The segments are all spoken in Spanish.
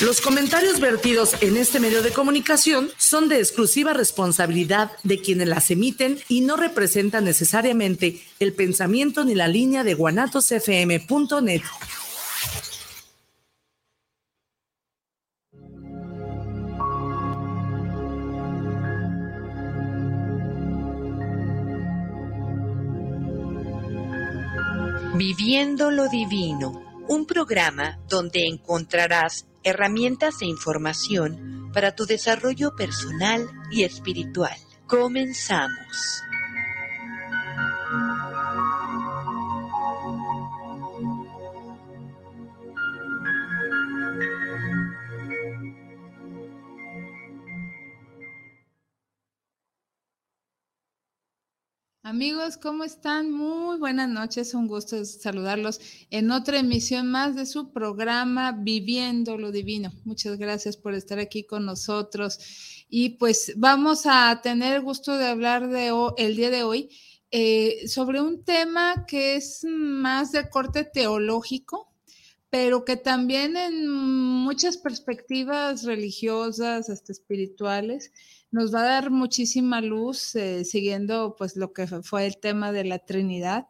Los comentarios vertidos en este medio de comunicación son de exclusiva responsabilidad de quienes las emiten y no representan necesariamente el pensamiento ni la línea de guanatosfm.net. Viviendo lo Divino, un programa donde encontrarás herramientas e información para tu desarrollo personal y espiritual. Comenzamos. Amigos, ¿cómo están? Muy buenas noches, un gusto saludarlos en otra emisión más de su programa Viviendo lo Divino. Muchas gracias por estar aquí con nosotros y pues vamos a tener el gusto de hablar de el día de hoy eh, sobre un tema que es más de corte teológico, pero que también en muchas perspectivas religiosas, hasta espirituales, nos va a dar muchísima luz eh, siguiendo pues lo que fue el tema de la Trinidad,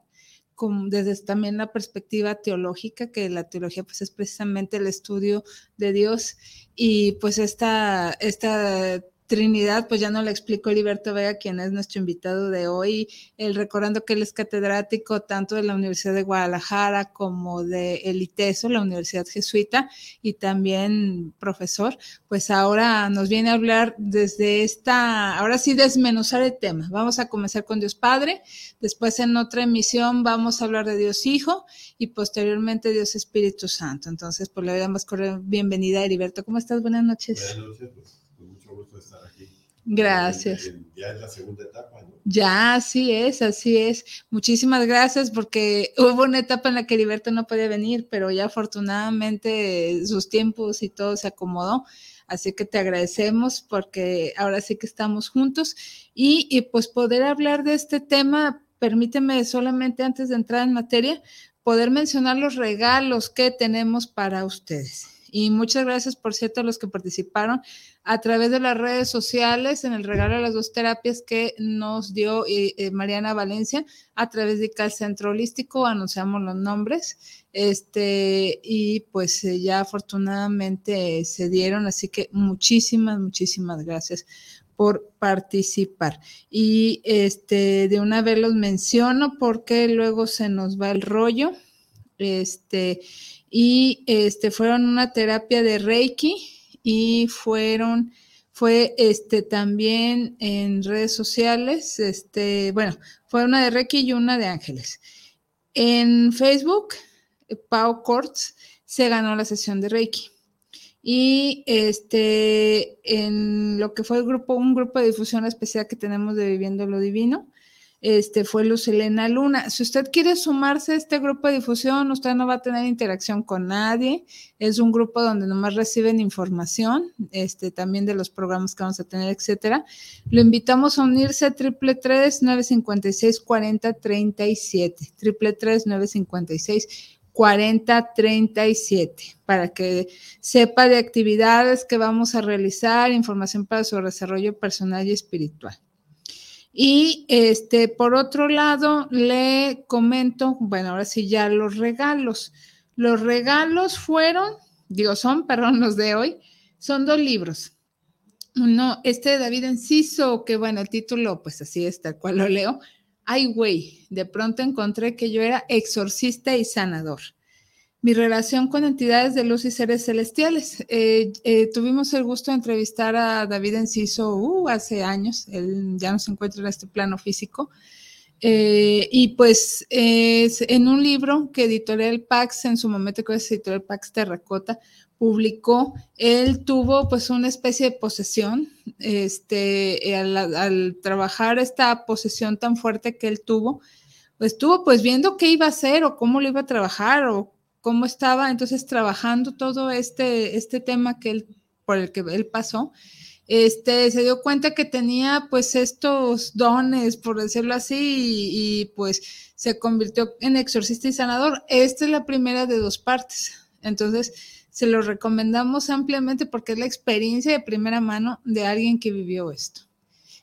desde también la perspectiva teológica, que la teología pues es precisamente el estudio de Dios. Y pues esta, esta Trinidad, pues ya no le explicó Heriberto Vega, quien es nuestro invitado de hoy, el recordando que él es catedrático tanto de la Universidad de Guadalajara como de el ITESO, la Universidad Jesuita, y también profesor, pues ahora nos viene a hablar desde esta, ahora sí desmenuzar el tema. Vamos a comenzar con Dios Padre, después en otra emisión vamos a hablar de Dios Hijo y posteriormente Dios Espíritu Santo. Entonces, pues le damos bienvenida a Heriberto. ¿Cómo estás? Buenas noches. Buenas noches, pues gusto estar aquí. Gracias. Ya es la segunda etapa, ¿no? Ya, así es, así es. Muchísimas gracias porque hubo una etapa en la que Heriberto no podía venir, pero ya afortunadamente sus tiempos y todo se acomodó. Así que te agradecemos porque ahora sí que estamos juntos y, y pues poder hablar de este tema, permíteme solamente antes de entrar en materia, poder mencionar los regalos que tenemos para ustedes. Y muchas gracias, por cierto, a los que participaron a través de las redes sociales en el regalo de las dos terapias que nos dio eh, eh, Mariana Valencia a través de Cal Centro Holístico, anunciamos los nombres, este, y pues eh, ya afortunadamente se dieron, así que muchísimas, muchísimas gracias por participar. Y este, de una vez los menciono porque luego se nos va el rollo. Este, y este, fueron una terapia de Reiki y fueron, fue este, también en redes sociales, este, bueno, fue una de Reiki y una de Ángeles. En Facebook, Pau Cortz se ganó la sesión de Reiki. Y este, en lo que fue el grupo, un grupo de difusión especial que tenemos de Viviendo lo Divino, este, fue Luz Elena Luna. Si usted quiere sumarse a este grupo de difusión, usted no va a tener interacción con nadie. Es un grupo donde nomás reciben información, este, también de los programas que vamos a tener, etcétera. Lo invitamos a unirse a triple tres nueve cincuenta y seis cuarenta treinta y siete, triple tres nueve cincuenta y seis 4037 para que sepa de actividades que vamos a realizar, información para su desarrollo personal y espiritual. Y este, por otro lado, le comento, bueno, ahora sí ya los regalos. Los regalos fueron, digo, son, perdón, los de hoy, son dos libros. Uno, este de David Enciso, que bueno, el título, pues así es, tal cual lo leo. Ay, güey, de pronto encontré que yo era exorcista y sanador mi relación con entidades de luz y seres celestiales. Eh, eh, tuvimos el gusto de entrevistar a David Enciso uh, hace años, él ya no se encuentra en este plano físico. Eh, y pues es en un libro que Editorial Pax, en su momento que es Editorial Pax Terracota, publicó, él tuvo pues una especie de posesión, este, al, al trabajar esta posesión tan fuerte que él tuvo, estuvo pues viendo qué iba a hacer o cómo lo iba a trabajar o cómo estaba entonces trabajando todo este, este tema que él, por el que él pasó, este, se dio cuenta que tenía pues estos dones, por decirlo así, y, y, pues se convirtió en exorcista y sanador. Esta es la primera de dos partes. Entonces, Se lo recomendamos ampliamente porque es la experiencia de primera mano de alguien que vivió esto.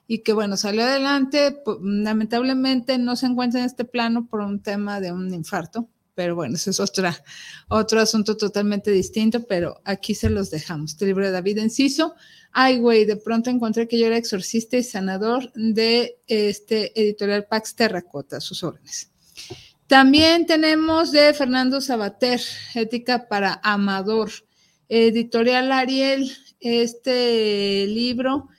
Y que bueno, salió adelante, lamentablemente no se encuentra en este plano por un tema de un infarto, pero bueno, eso es otra, otro asunto totalmente distinto, pero aquí se los dejamos. Este libro de David Enciso. Ay, güey, de pronto encontré que yo era exorcista y sanador de este editorial Pax Terracota, sus órdenes. También tenemos de Fernando Sabater, Ética para Amador, editorial Ariel, este libro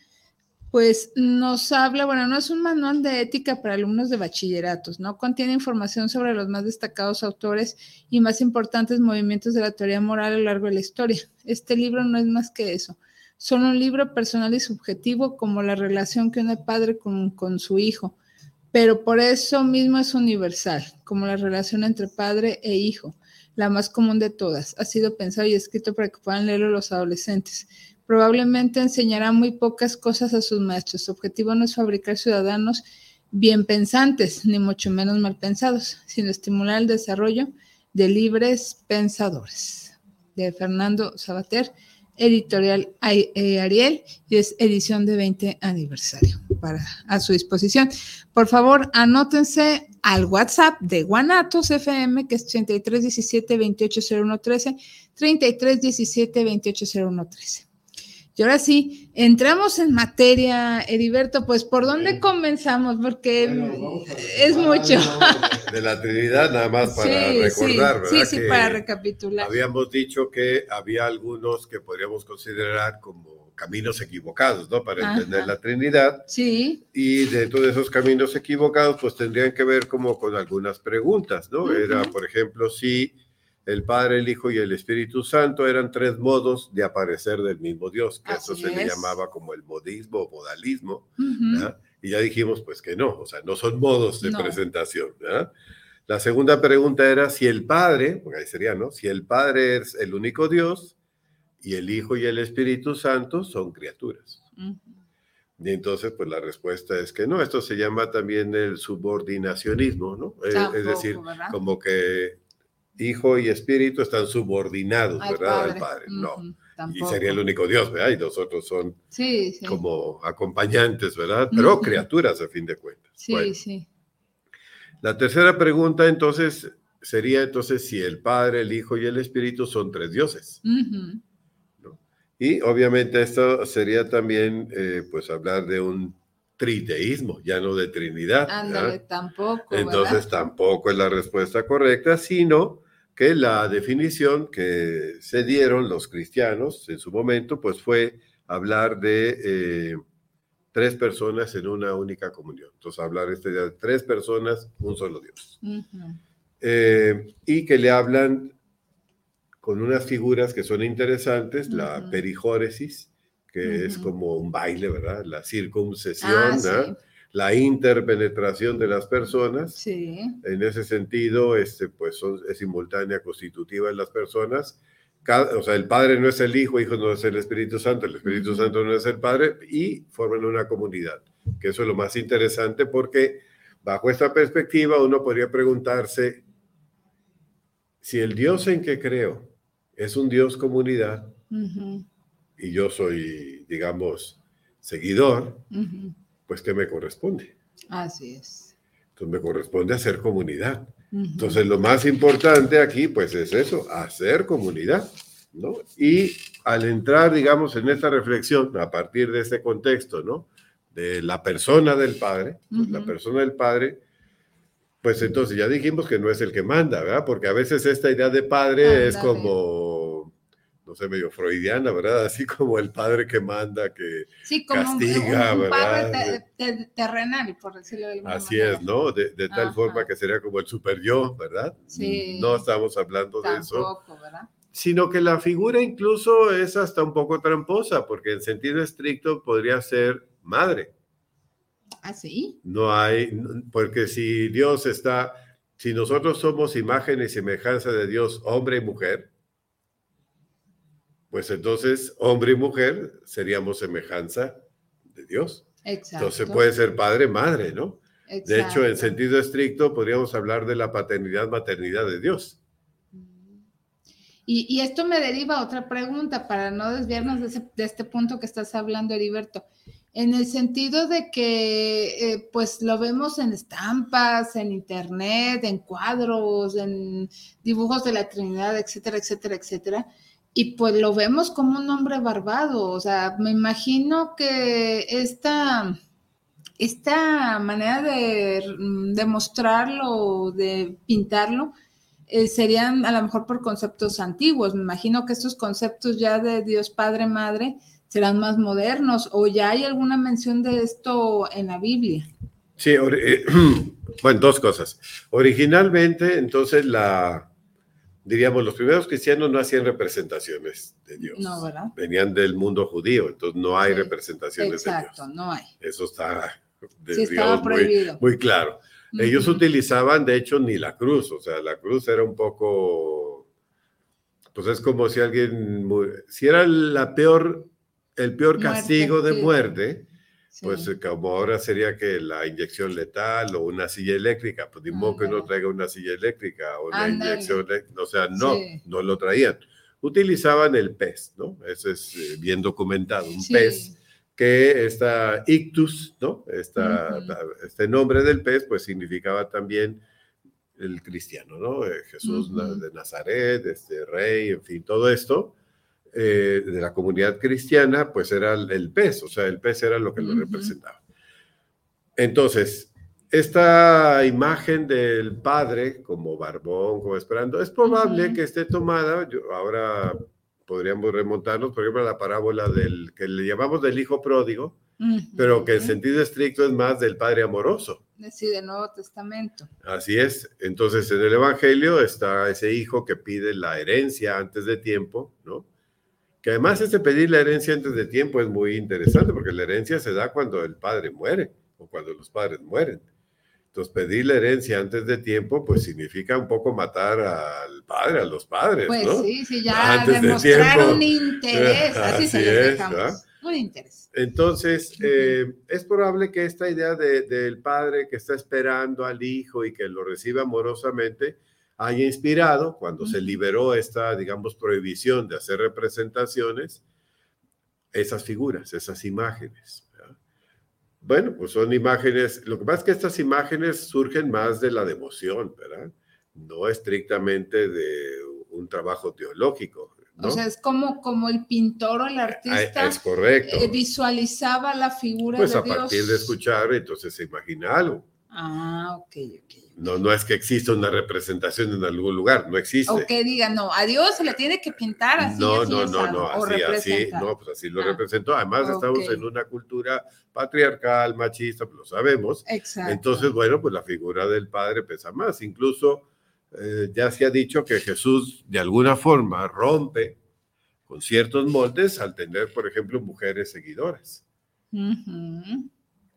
pues nos habla, bueno, no es un manual de ética para alumnos de bachilleratos, ¿no? Contiene información sobre los más destacados autores y más importantes movimientos de la teoría moral a lo largo de la historia. Este libro no es más que eso, solo un libro personal y subjetivo como la relación que une padre con, con su hijo, pero por eso mismo es universal, como la relación entre padre e hijo, la más común de todas. Ha sido pensado y escrito para que puedan leerlo los adolescentes probablemente enseñará muy pocas cosas a sus maestros. Su objetivo no es fabricar ciudadanos bien pensantes, ni mucho menos mal pensados, sino estimular el desarrollo de libres pensadores. De Fernando Sabater, editorial eh, Ariel, y es edición de 20 aniversario para a su disposición. Por favor, anótense al WhatsApp de Guanatos FM, que es 3317 280113, 3317 280113. Y ahora sí, entramos en materia, Heriberto, pues ¿por dónde comenzamos? Porque es mucho. De la Trinidad, nada más para recordar, ¿verdad? Sí, sí, para recapitular. Habíamos dicho que había algunos que podríamos considerar como caminos equivocados, ¿no? Para entender la Trinidad. Sí. Y dentro de esos caminos equivocados, pues tendrían que ver como con algunas preguntas, ¿no? Era, por ejemplo, si el Padre, el Hijo y el Espíritu Santo eran tres modos de aparecer del mismo Dios, que eso se le llamaba como el modismo o modalismo, y ya dijimos pues que no, o sea, no son modos de presentación. La segunda pregunta era si el Padre, porque ahí sería, ¿no? Si el Padre es el único Dios y el Hijo y el Espíritu Santo son criaturas. Y entonces, pues la respuesta es que no, esto se llama también el subordinacionismo, ¿no? es decir, como que Hijo y Espíritu están subordinados, ¿verdad? Al Padre. No. Y sería el único Dios, ¿verdad? Y los otros son como acompañantes, ¿verdad? Pero criaturas a fin de cuentas. Sí, sí. La tercera pregunta entonces sería entonces si el Padre, el Hijo y el Espíritu son tres dioses. Y obviamente esto sería también pues pues hablar de un triteísmo, ya no de Trinidad. Ándale, tampoco. Entonces tampoco es la respuesta correcta, sino que la definición que se dieron los cristianos en su momento, pues fue hablar de eh, tres personas en una única comunión. Entonces, hablar este de tres personas, un solo Dios. Eh, y que le hablan con unas figuras que son interesantes, la perijóresis, que es como un baile, ¿verdad? La circuncesión, ah, la interpenetración de las personas. Sí. En ese sentido, este, pues es simultánea constitutiva en las personas. o sea, el Padre no es el Hijo, Hijo no es el Espíritu Santo, el Espíritu Santo no es el Padre, y forman una comunidad, que eso es lo más interesante porque bajo esta perspectiva uno podría preguntarse si el Dios en que creo es un Dios comunidad, y yo soy, digamos, seguidor, pues ¿qué me corresponde? Así es. Entonces me corresponde hacer comunidad. Entonces lo más importante aquí, pues es eso, hacer comunidad, ¿no? Y al entrar, digamos, en esta reflexión, a partir de este contexto, ¿no? De la persona del Padre, pues, la persona del Padre, pues entonces ya dijimos que no es el que manda, ¿verdad? Porque a veces esta idea de padre es como no sé, medio freudiana, ¿verdad? Así como el padre que manda, que castiga, ¿verdad? Padre terrenal, por decirlo de alguna Así es, ¿no? De, tal forma que sería como el super yo, ¿verdad? Sí. No estamos hablando de eso. ¿verdad? Sino que la figura incluso es hasta un poco tramposa, porque en sentido estricto podría ser madre. ¿Ah, sí? No hay, porque si Dios está, si nosotros somos imagen y semejanza de Dios, hombre y mujer, pues entonces hombre y mujer seríamos semejanza de Dios. Exacto. Entonces puede ser padre, madre, ¿no? De hecho, en sentido estricto, podríamos hablar de la paternidad, maternidad de Dios. Y, esto me deriva a otra pregunta para no desviarnos de, este punto que estás hablando, Heriberto. En el sentido de que, eh, pues lo vemos en estampas, en internet, en cuadros, en dibujos de la Trinidad, etcétera, etcétera, etcétera. Y pues lo vemos como un hombre barbado. O sea, me imagino que esta, esta manera de, de mostrarlo, de pintarlo, eh, serían a lo mejor por conceptos antiguos. Me imagino que estos conceptos ya de Dios Padre, Madre serán más modernos o ya hay alguna mención de esto en la Biblia. Sí, bueno, dos cosas. Originalmente, entonces, la, diríamos, los primeros cristianos no hacían representaciones de Dios. No, ¿verdad? Venían del mundo judío, entonces no hay representaciones de Dios. Exacto, no hay. Eso está, sí, prohibido. muy claro. Ellos utilizaban, de hecho, ni la cruz, o sea, la cruz era un poco, pues es como si alguien, si era la peor, el peor castigo de muerte, pues eh, como ahora sería que la inyección letal o una silla eléctrica, pues ni modo que no traiga una silla eléctrica o una inyección, o sea, no, no lo traían. Utilizaban el pez, ¿no? Eso es eh, bien documentado, un pez que esta ictus, ¿no? Esta, Este nombre del pez, pues significaba también el cristiano, ¿no? Eh, Jesús de Nazaret, este rey, en fin, todo esto eh, de la comunidad cristiana, pues era el, pez, o sea, el pez era lo que lo representaba. Entonces, esta imagen del padre como barbón, como esperando, es probable que esté tomada, yo ahora podríamos remontarnos, por ejemplo, a la parábola del que le llamamos del hijo pródigo, pero que en sentido estricto es más del padre amoroso. Sí, del Nuevo Testamento. Así es. Entonces, en el Evangelio está ese hijo que pide la herencia antes de tiempo, ¿no? Que además ese pedir la herencia antes de tiempo es muy interesante, porque la herencia se da cuando el padre muere o cuando los padres mueren. Entonces, pedir la herencia antes de tiempo, pues significa un poco matar al padre, a los padres, pues sí, sí, ya demostrar un interés, así, se les dejamos. Un interés. Entonces, eh, es probable que esta idea del padre que está esperando al hijo y que lo recibe amorosamente haya inspirado, cuando se liberó esta, digamos, prohibición de hacer representaciones, esas figuras, esas imágenes. Bueno, pues son imágenes, lo que pasa es que estas imágenes surgen más de la devoción, ¿verdad? No estrictamente de un trabajo teológico. O sea, es como, como el pintor o el artista es correcto. Eh, visualizaba la figura pues de Dios. Pues a partir de escuchar, entonces se imagina algo. Ah, ok, ok. No, no es que exista una representación en algún lugar, no existe. O que diga, no, a Dios se le tiene que pintar así. No, no, no, no, así, así, no, pues así lo ah, representó. Además, estamos en una cultura patriarcal, machista, pues lo sabemos. Exacto. Entonces, bueno, pues la figura del padre pesa más. Incluso eh, ya se ha dicho que Jesús de alguna forma rompe con ciertos moldes al tener, por ejemplo, mujeres seguidoras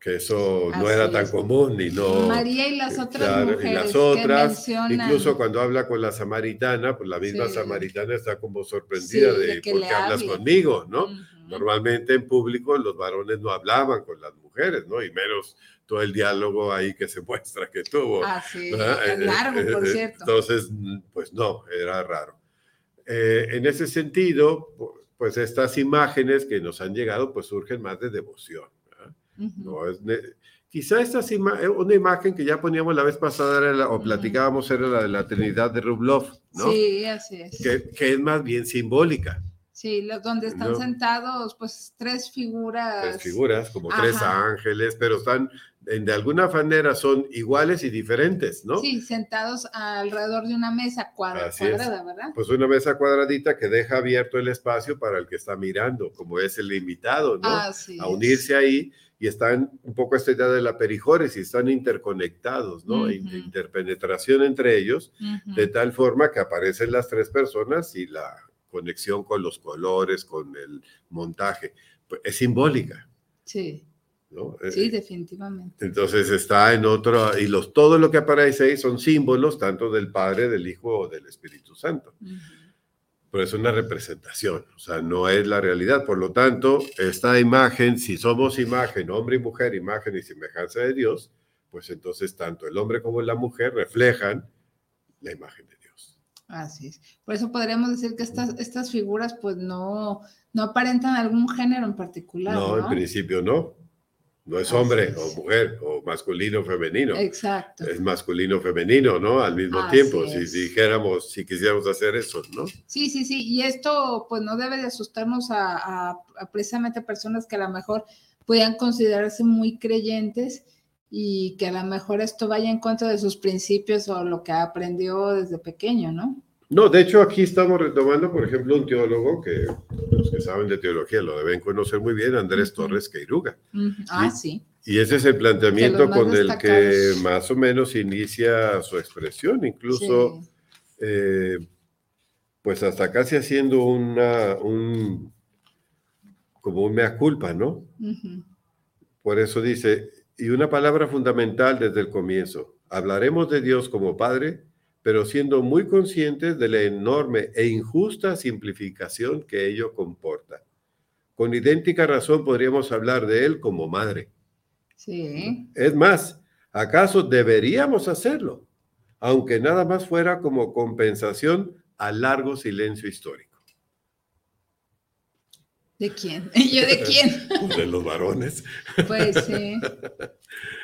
que eso no era tan común y no María y las otras mujeres y las otras incluso cuando habla con la samaritana pues la misma samaritana está como sorprendida de, por qué hablas conmigo no normalmente en público los varones no hablaban con las mujeres no y menos todo el diálogo ahí que se muestra que tuvo ah, sí. es largo por cierto. entonces pues no era raro. Eh, en ese sentido pues estas imágenes que nos han llegado pues surgen más de devoción no, es quizá esta es eh, una imagen que ya poníamos la vez pasada o platicábamos era la de la Trinidad de Rublov, ¿no? Sí, así es. Que, que es más bien simbólica. Sí, donde están sentados pues tres figuras. Tres figuras, como tres ángeles, pero están de alguna manera son iguales y diferentes, ¿no? Sí, sentados alrededor de una mesa cuadrada, ¿verdad? Pues una mesa cuadradita que deja abierto el espacio para el que está mirando, como es el invitado, ¿no? a unirse ahí y están un poco esta idea de la perijóresis, están interconectados, ¿no? Interpenetración entre ellos, de tal forma que aparecen las tres personas y la conexión con los colores, con el montaje, pues es simbólica. Sí. ¿no? Eh, sí, definitivamente. Entonces está en otro, y los, todo lo que aparece ahí son símbolos tanto del Padre, del Hijo o del Espíritu Santo pero es una representación, o sea, no es la realidad. Por lo tanto, esta imagen, si somos imagen, hombre y mujer, imagen y semejanza de Dios, pues entonces tanto el hombre como la mujer reflejan la imagen de Dios. Así es. Por eso podríamos decir que estas, estas figuras pues no, no aparentan algún género en particular. No, No, en principio no. No es hombre es. o mujer o masculino o femenino. Exacto. Es masculino o femenino, ¿no? Al mismo Así tiempo, si dijéramos, si quisiéramos hacer eso, ¿no? Sí, sí, sí. Y esto pues no debe de asustarnos a, a- a precisamente personas que a lo mejor puedan considerarse muy creyentes y que a lo mejor esto vaya en contra de sus principios o lo que aprendió desde pequeño, ¿no? No, de hecho aquí estamos retomando, por ejemplo, un teólogo que los que saben de teología lo deben conocer muy bien, Andrés. Torres Queiruga. Ah, sí. Y ese es el planteamiento con el que más o menos inicia su expresión, incluso, Sí. eh, pues hasta casi haciendo una, un, como un mea culpa, ¿no? Ujú. Por eso dice, y una palabra fundamental desde el comienzo, hablaremos de Dios como Padre, pero siendo muy conscientes de la enorme e injusta simplificación que ello comporta. Con idéntica razón podríamos hablar de Él como Madre. Sí. Es más, ¿acaso deberíamos hacerlo? Aunque nada más fuera como compensación al largo silencio histórico. ¿De quién? ¿Yo de quién? De los varones. Pues sí.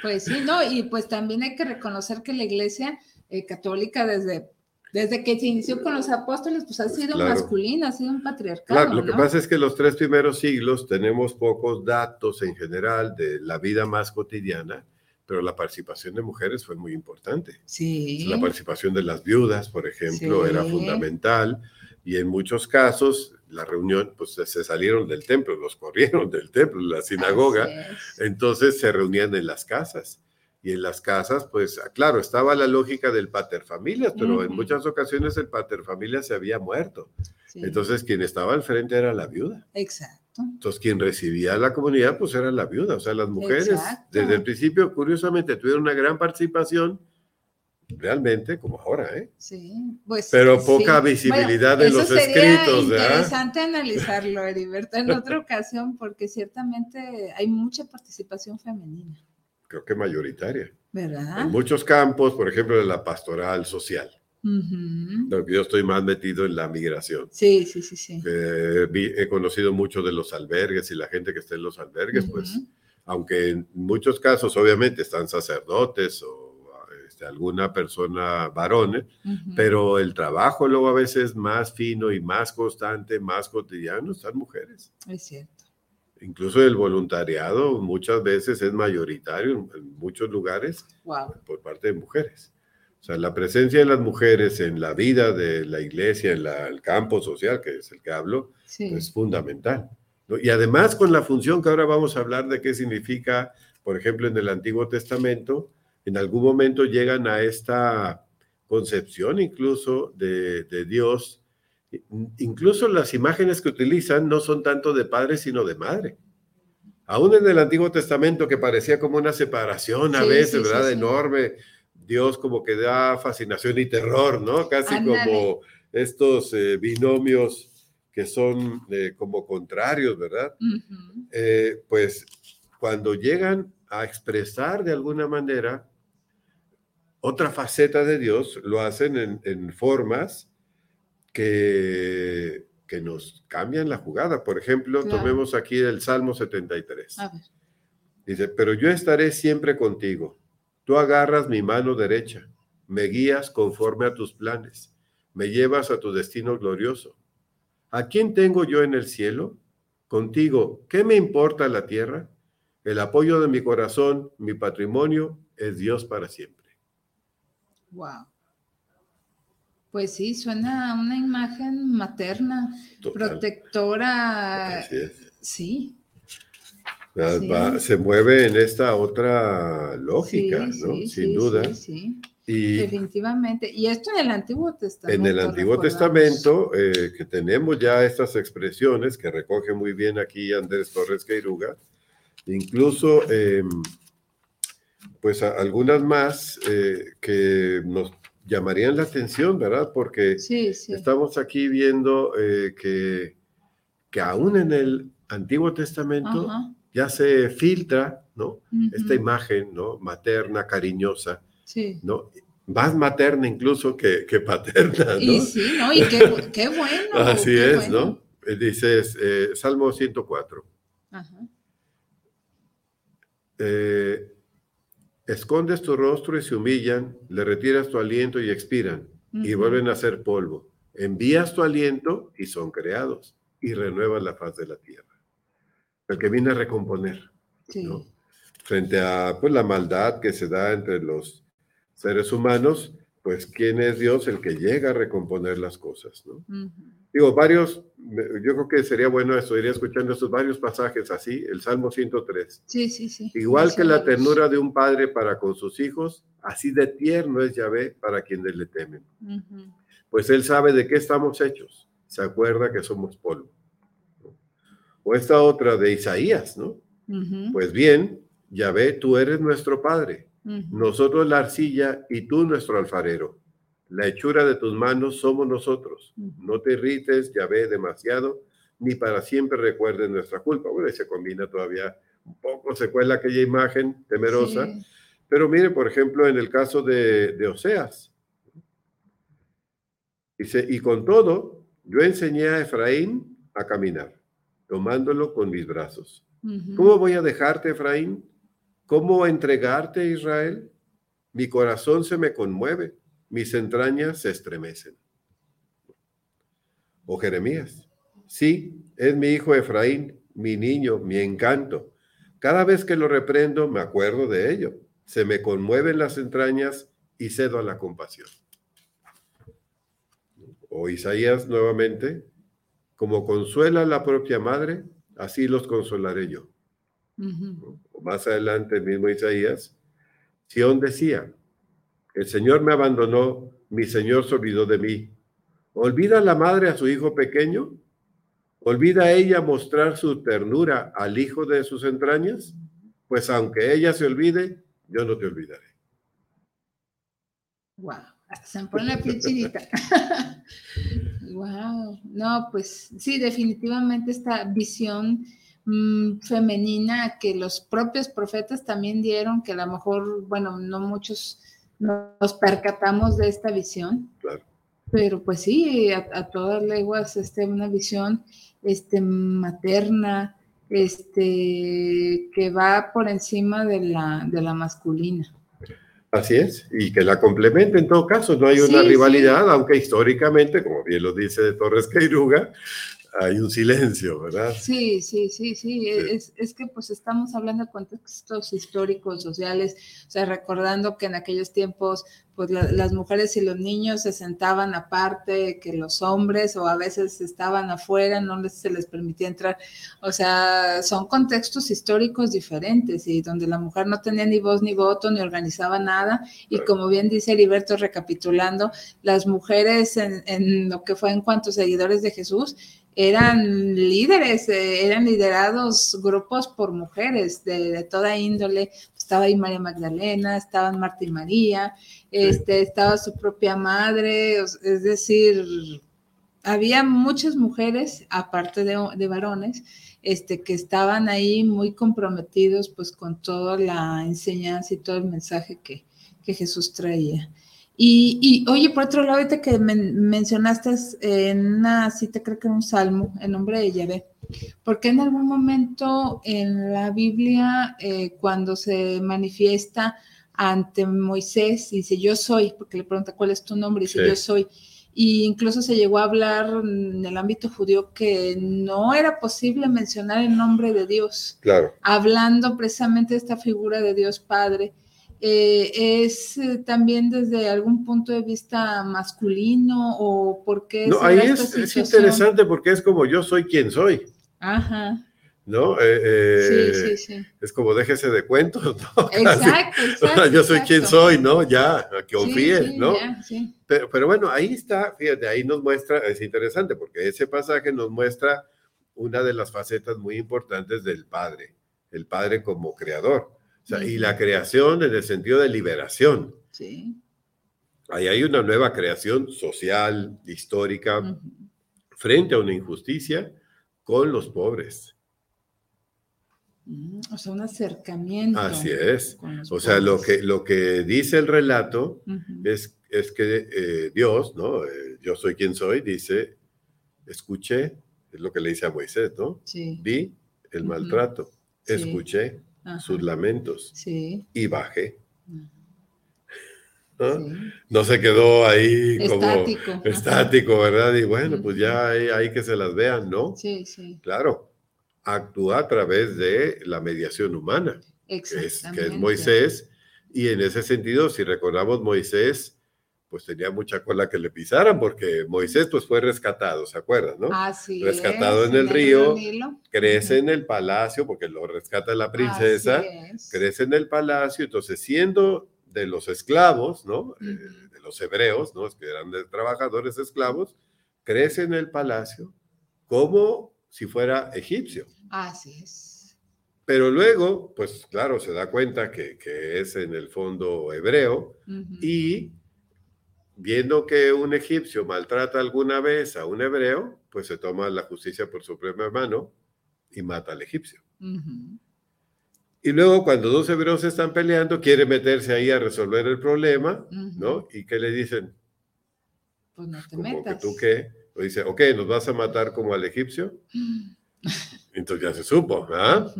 Pues sí, no, y pues también hay que reconocer que la iglesia eh, católica desde, desde que se inició con los apóstoles, pues ha sido Claro. masculina, ha sido un patriarcado. Claro, lo que ¿no? pasa es que los tres primeros siglos tenemos pocos datos en general de la vida más cotidiana, pero la participación de mujeres fue muy importante. Sí. La participación de las viudas, por ejemplo, Sí. era fundamental y en muchos casos la reunión, pues se- salieron del templo, los corrieron del templo, la sinagoga, entonces se reunían en las casas. Y en las casas, pues claro, estaba la lógica del paterfamilias, pero en Ujú. muchas ocasiones el paterfamilias se había muerto. Sí. Entonces quien estaba al frente era la viuda. Exacto. Entonces, quien recibía a la comunidad, pues era la viuda, o sea, las mujeres Exacto. desde el principio, curiosamente, tuvieron una gran participación, realmente, como ahora, ¿eh? Sí, pues. Pero sí. poca visibilidad de eso los sería escritos, ¿verdad? Interesante analizarlo, Heriberto, en otra ocasión, porque ciertamente hay mucha participación femenina, Creo que mayoritaria. ¿verdad? En muchos campos, por ejemplo, de la pastoral social. Que Yo estoy más metido en la migración. Sí, sí, sí, sí. Eh, he conocido mucho de los albergues y la gente que está en los albergues, pues, aunque en muchos casos, obviamente, están sacerdotes o este, alguna persona varones, Ujú. pero el trabajo luego a veces más fino y más constante, más cotidiano, están mujeres. Es cierto. Incluso el voluntariado muchas veces es mayoritario en, muchos lugares Wow. por parte de mujeres. O sea, la presencia de las mujeres en la vida de la iglesia, en la- el campo social, que es el que hablo, Sí. es fundamental. ¿no? Y además con la función que ahora vamos a hablar de qué significa, por ejemplo, en el Antiguo Testamento, en algún momento llegan a esta concepción incluso de, de Dios. Incluso las imágenes que utilizan no son tanto de padre, sino de madre. Aún en el Antiguo Testamento, que parecía como una separación a Sí, veces, sí, ¿verdad? sí. Enorme. Dios como que da fascinación y terror, ¿no? Casi como estos eh, binomios que son eh, como contrarios, ¿verdad? Eh, pues cuando llegan a expresar de alguna manera otra faceta de Dios, lo hacen en, en formas que, que nos cambian la jugada. Por ejemplo, Claro. tomemos aquí el Salmo 73. A ver. Dice, pero yo estaré siempre contigo. Tú agarras mi mano derecha, me guías conforme a tus planes, me llevas a tu destino glorioso. ¿A quién tengo yo en el cielo? Contigo, ¿qué me importa la tierra? El apoyo de mi corazón, mi patrimonio, es Dios para siempre. Wow. Pues sí, suena a una imagen materna, Total. protectora. Así es. Sí. Va- Sí. va- se mueve en esta otra lógica, sí, ¿no? sí, Sin duda. Sí, sí, Y definitivamente. Y esto en el Antiguo Testamento. En el Antiguo. Testamento, eh, que tenemos ya estas expresiones que recoge muy bien aquí Andrés Torres Queiruga, incluso, eh, pues a- algunas más eh, que nos llamarían la atención, ¿verdad? Porque Sí, sí. estamos aquí viendo eh, que, que aún en el Antiguo Testamento Ajá. ya se filtra, ¿no? Esta imagen, ¿no? Materna, cariñosa, Sí. ¿no? más materna incluso que, que paterna. ¿no? Y sí, ¿no? Y qué, qué bueno. Así qué es, bueno. ¿no? Dices, eh, Salmo 104. Ajá. eh, escondes tu rostro y se humillan, le retiras tu aliento y expiran, y vuelven a ser polvo. Envías tu aliento y son creados, y renuevas la faz de la tierra. El que viene a recomponer, Sí. ¿no? Frente a pues, la maldad que se da entre los seres humanos, pues ¿quién es Dios el que llega a recomponer las cosas, ¿no? Digo, varios, yo creo que sería bueno esto, iría escuchando estos varios pasajes así, el Salmo 103. Sí, sí, sí. Igual que la ternura de un padre para con sus hijos, así de tierno es Yahvé para quienes le temen. Pues él sabe de qué estamos hechos, se acuerda que somos polvo. ¿no? O esta otra de Isaías, ¿no? Pues bien, Yahvé, tú eres nuestro padre, Nosotros la arcilla y tú nuestro alfarero. La hechura de tus manos somos nosotros. No te irrites, Yahvé, demasiado, ni para siempre recuerdes nuestra culpa. Bueno, y se combina todavía un poco, se cuela aquella imagen temerosa. Sí. Pero mire, por ejemplo, en el caso de, de Oseas, dice, y con todo, yo enseñé a Efraín a caminar, tomándolo con mis brazos. ¿Cómo voy a dejarte, Efraín? ¿Cómo entregarte, Israel? Mi corazón se me conmueve, mis entrañas se estremecen. O Jeremías, sí, es mi hijo Efraín, mi niño, mi encanto. Cada vez que lo reprendo, me acuerdo de ello. Se me conmueven las entrañas y cedo a la compasión. O Isaías nuevamente, como consuela la propia madre, así los consolaré yo. O más adelante, el mismo Isaías, Sión decía, el Señor me abandonó, mi Señor se olvidó de mí. ¿Olvida la madre a su hijo pequeño? ¿Olvida ella mostrar su ternura al hijo de sus entrañas? Pues aunque ella se olvide, yo no te olvidaré. Wow, hasta se me pone la piel chinita. wow, no, pues sí, definitivamente esta visión mm, femenina que los propios profetas también dieron, que a lo mejor, bueno, no muchos nos percatamos de esta visión. Claro. Pero pues sí, a, a todas leguas, este, una visión este, materna, este, que va por encima de la, de la masculina. Así es, y que la complemente en todo caso, no hay una Sí, rivalidad, aunque históricamente, como bien lo dice Torres Queiruga, hay un silencio, ¿verdad? Sí, sí, sí, sí. Es, es, que pues estamos hablando de contextos históricos, sociales, o sea, recordando que en aquellos tiempos pues la, las mujeres y los niños se sentaban aparte que los hombres o a veces estaban afuera, no les, se les permitía entrar. O sea, son contextos históricos diferentes y donde la mujer no tenía ni voz ni voto ni organizaba nada. Y como bien dice Heriberto, recapitulando, las mujeres en, en lo que fue en cuanto a seguidores de Jesús, eran líderes, eh, eran liderados grupos por mujeres de, de, toda índole. Estaba ahí María Magdalena, estaban Marta y María, este, estaba su propia madre, es decir, había muchas mujeres, aparte de, de varones, este, que estaban ahí muy comprometidos pues con toda la enseñanza y todo el mensaje que, que Jesús traía. Y, y, oye, por otro lado, ahorita que men mencionaste en una cita, creo que en un salmo, en nombre de Yahvé, porque en algún momento en la Biblia, eh, cuando se manifiesta ante Moisés, dice yo soy, porque le pregunta cuál es tu nombre, dice sí. yo soy, y incluso se llegó a hablar en el ámbito judío que no era posible mencionar el nombre de Dios, claro. hablando precisamente de esta figura de Dios Padre eh, es eh, también desde algún punto de vista masculino o por qué no ahí es, es, interesante porque es como yo soy quien soy. Ajá. No eh, sí, sí, sí. es como déjese de cuentos ¿no? exacto, exacto yo soy exacto. quien soy no ya que confíe sí, no ya, pero, pero bueno ahí está fíjate ahí nos muestra es interesante porque ese pasaje nos muestra una de las facetas muy importantes del padre el padre como creador o sea, y la creación en el sentido de liberación. Sí. Ahí hay una nueva creación social, histórica, uh -huh. frente a una injusticia con los pobres. Mm, o sea, un acercamiento. Así es. O sea, lo que, lo que dice el relato es, es que eh, Dios, ¿no? Eh, yo soy quien soy, dice, escuché, es lo que le dice a Moisés, ¿no? Sí. Vi el maltrato, escuché sus lamentos y bajé. ¿no? se quedó ahí como estático, ¿verdad? Y bueno, pues ya hay, que se las vean, ¿no? Sí, sí. Claro, actúa a través de la mediación humana, que es, que es Moisés, y en ese sentido, si recordamos, Moisés pues tenía mucha cola que le pisaran, porque Moisés pues fue rescatado, ¿se acuerdan, no? Así rescatado en el, río, crece en el palacio, porque lo rescata la princesa, crece en el palacio, entonces siendo de los esclavos, ¿no? Eh, de los hebreos, ¿no? Es que eran de trabajadores esclavos, crece en el palacio como si fuera egipcio. Así es. Pero luego, pues claro, se da cuenta que, es en el fondo hebreo y viendo que un egipcio maltrata alguna vez a un hebreo, pues se toma la justicia por su propia mano y mata al egipcio. Y luego cuando dos hebreos están peleando, quiere meterse ahí a resolver el problema, ¿no? ¿Y qué le dicen? Pues no te como que tú qué. O dice, ok, ¿nos vas a matar como al egipcio? Entonces ya se supo, ¿ah?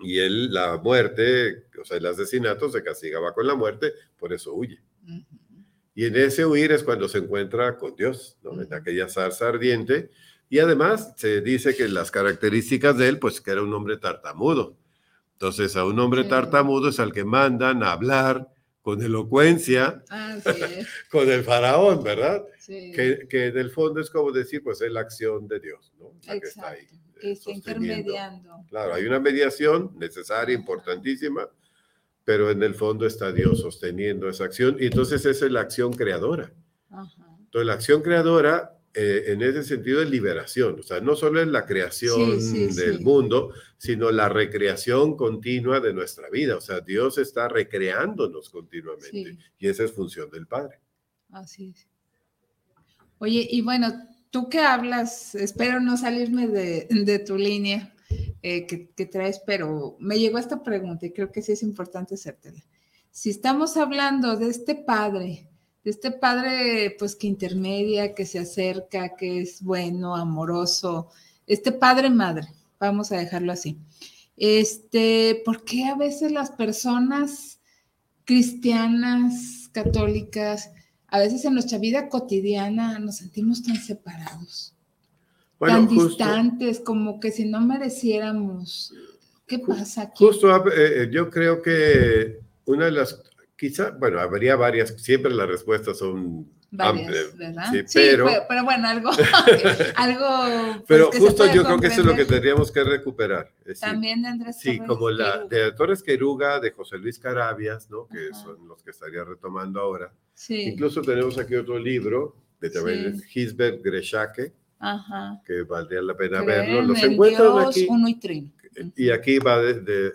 Y él, la muerte, o sea, el asesinato se castigaba con la muerte, por eso huye. Y en ese huir es cuando se encuentra con Dios, ¿no? En aquella zarza ardiente. Y además se dice que las características de él, pues que era un hombre tartamudo. Entonces, a un hombre tartamudo es al que mandan a hablar con elocuencia con el faraón, ¿verdad? Que, que en el fondo es como decir, pues es la acción de Dios, ¿no? La que está ahí. Que está intermediando. Claro, hay una mediación necesaria, importantísima, pero en el fondo está Dios sosteniendo esa acción. Y entonces esa es la acción creadora. Entonces, la acción creadora eh, en ese sentido de liberación, o sea, no solo es la creación del mundo, sino la recreación continua de nuestra vida, o sea, Dios está recreándonos continuamente. Y esa es función del Padre. Así es. Oye, y bueno, tú que hablas, espero no salirme de, tu línea eh, que, que, traes, pero me llegó esta pregunta y creo que sí es importante hacértela. Si estamos hablando de este Padre, este padre, pues que intermedia, que se acerca, que es bueno, amoroso, este padre madre, vamos a dejarlo así. Este, ¿por qué a veces las personas cristianas, católicas, a veces en nuestra vida cotidiana nos sentimos tan separados, tan distantes, como que si no mereciéramos? ¿Qué pasa aquí? Justo, eh, eh, yo creo que una de las Quizá, bueno, habría varias, siempre las respuestas son amplias, ¿verdad? Sí, pero, pero, bueno, algo, algo pues, pero justo yo creo que eso es lo que tendríamos que recuperar. También de Andrés Sí, como la de Torres Queruga, de José Luis Carabias, ¿no? Que son los que estaría retomando ahora. Sí. Incluso tenemos aquí otro libro de también Gisbert Greshake, Ajá. que valdría la pena verlo. Los encuentran aquí. Uno y y aquí va de,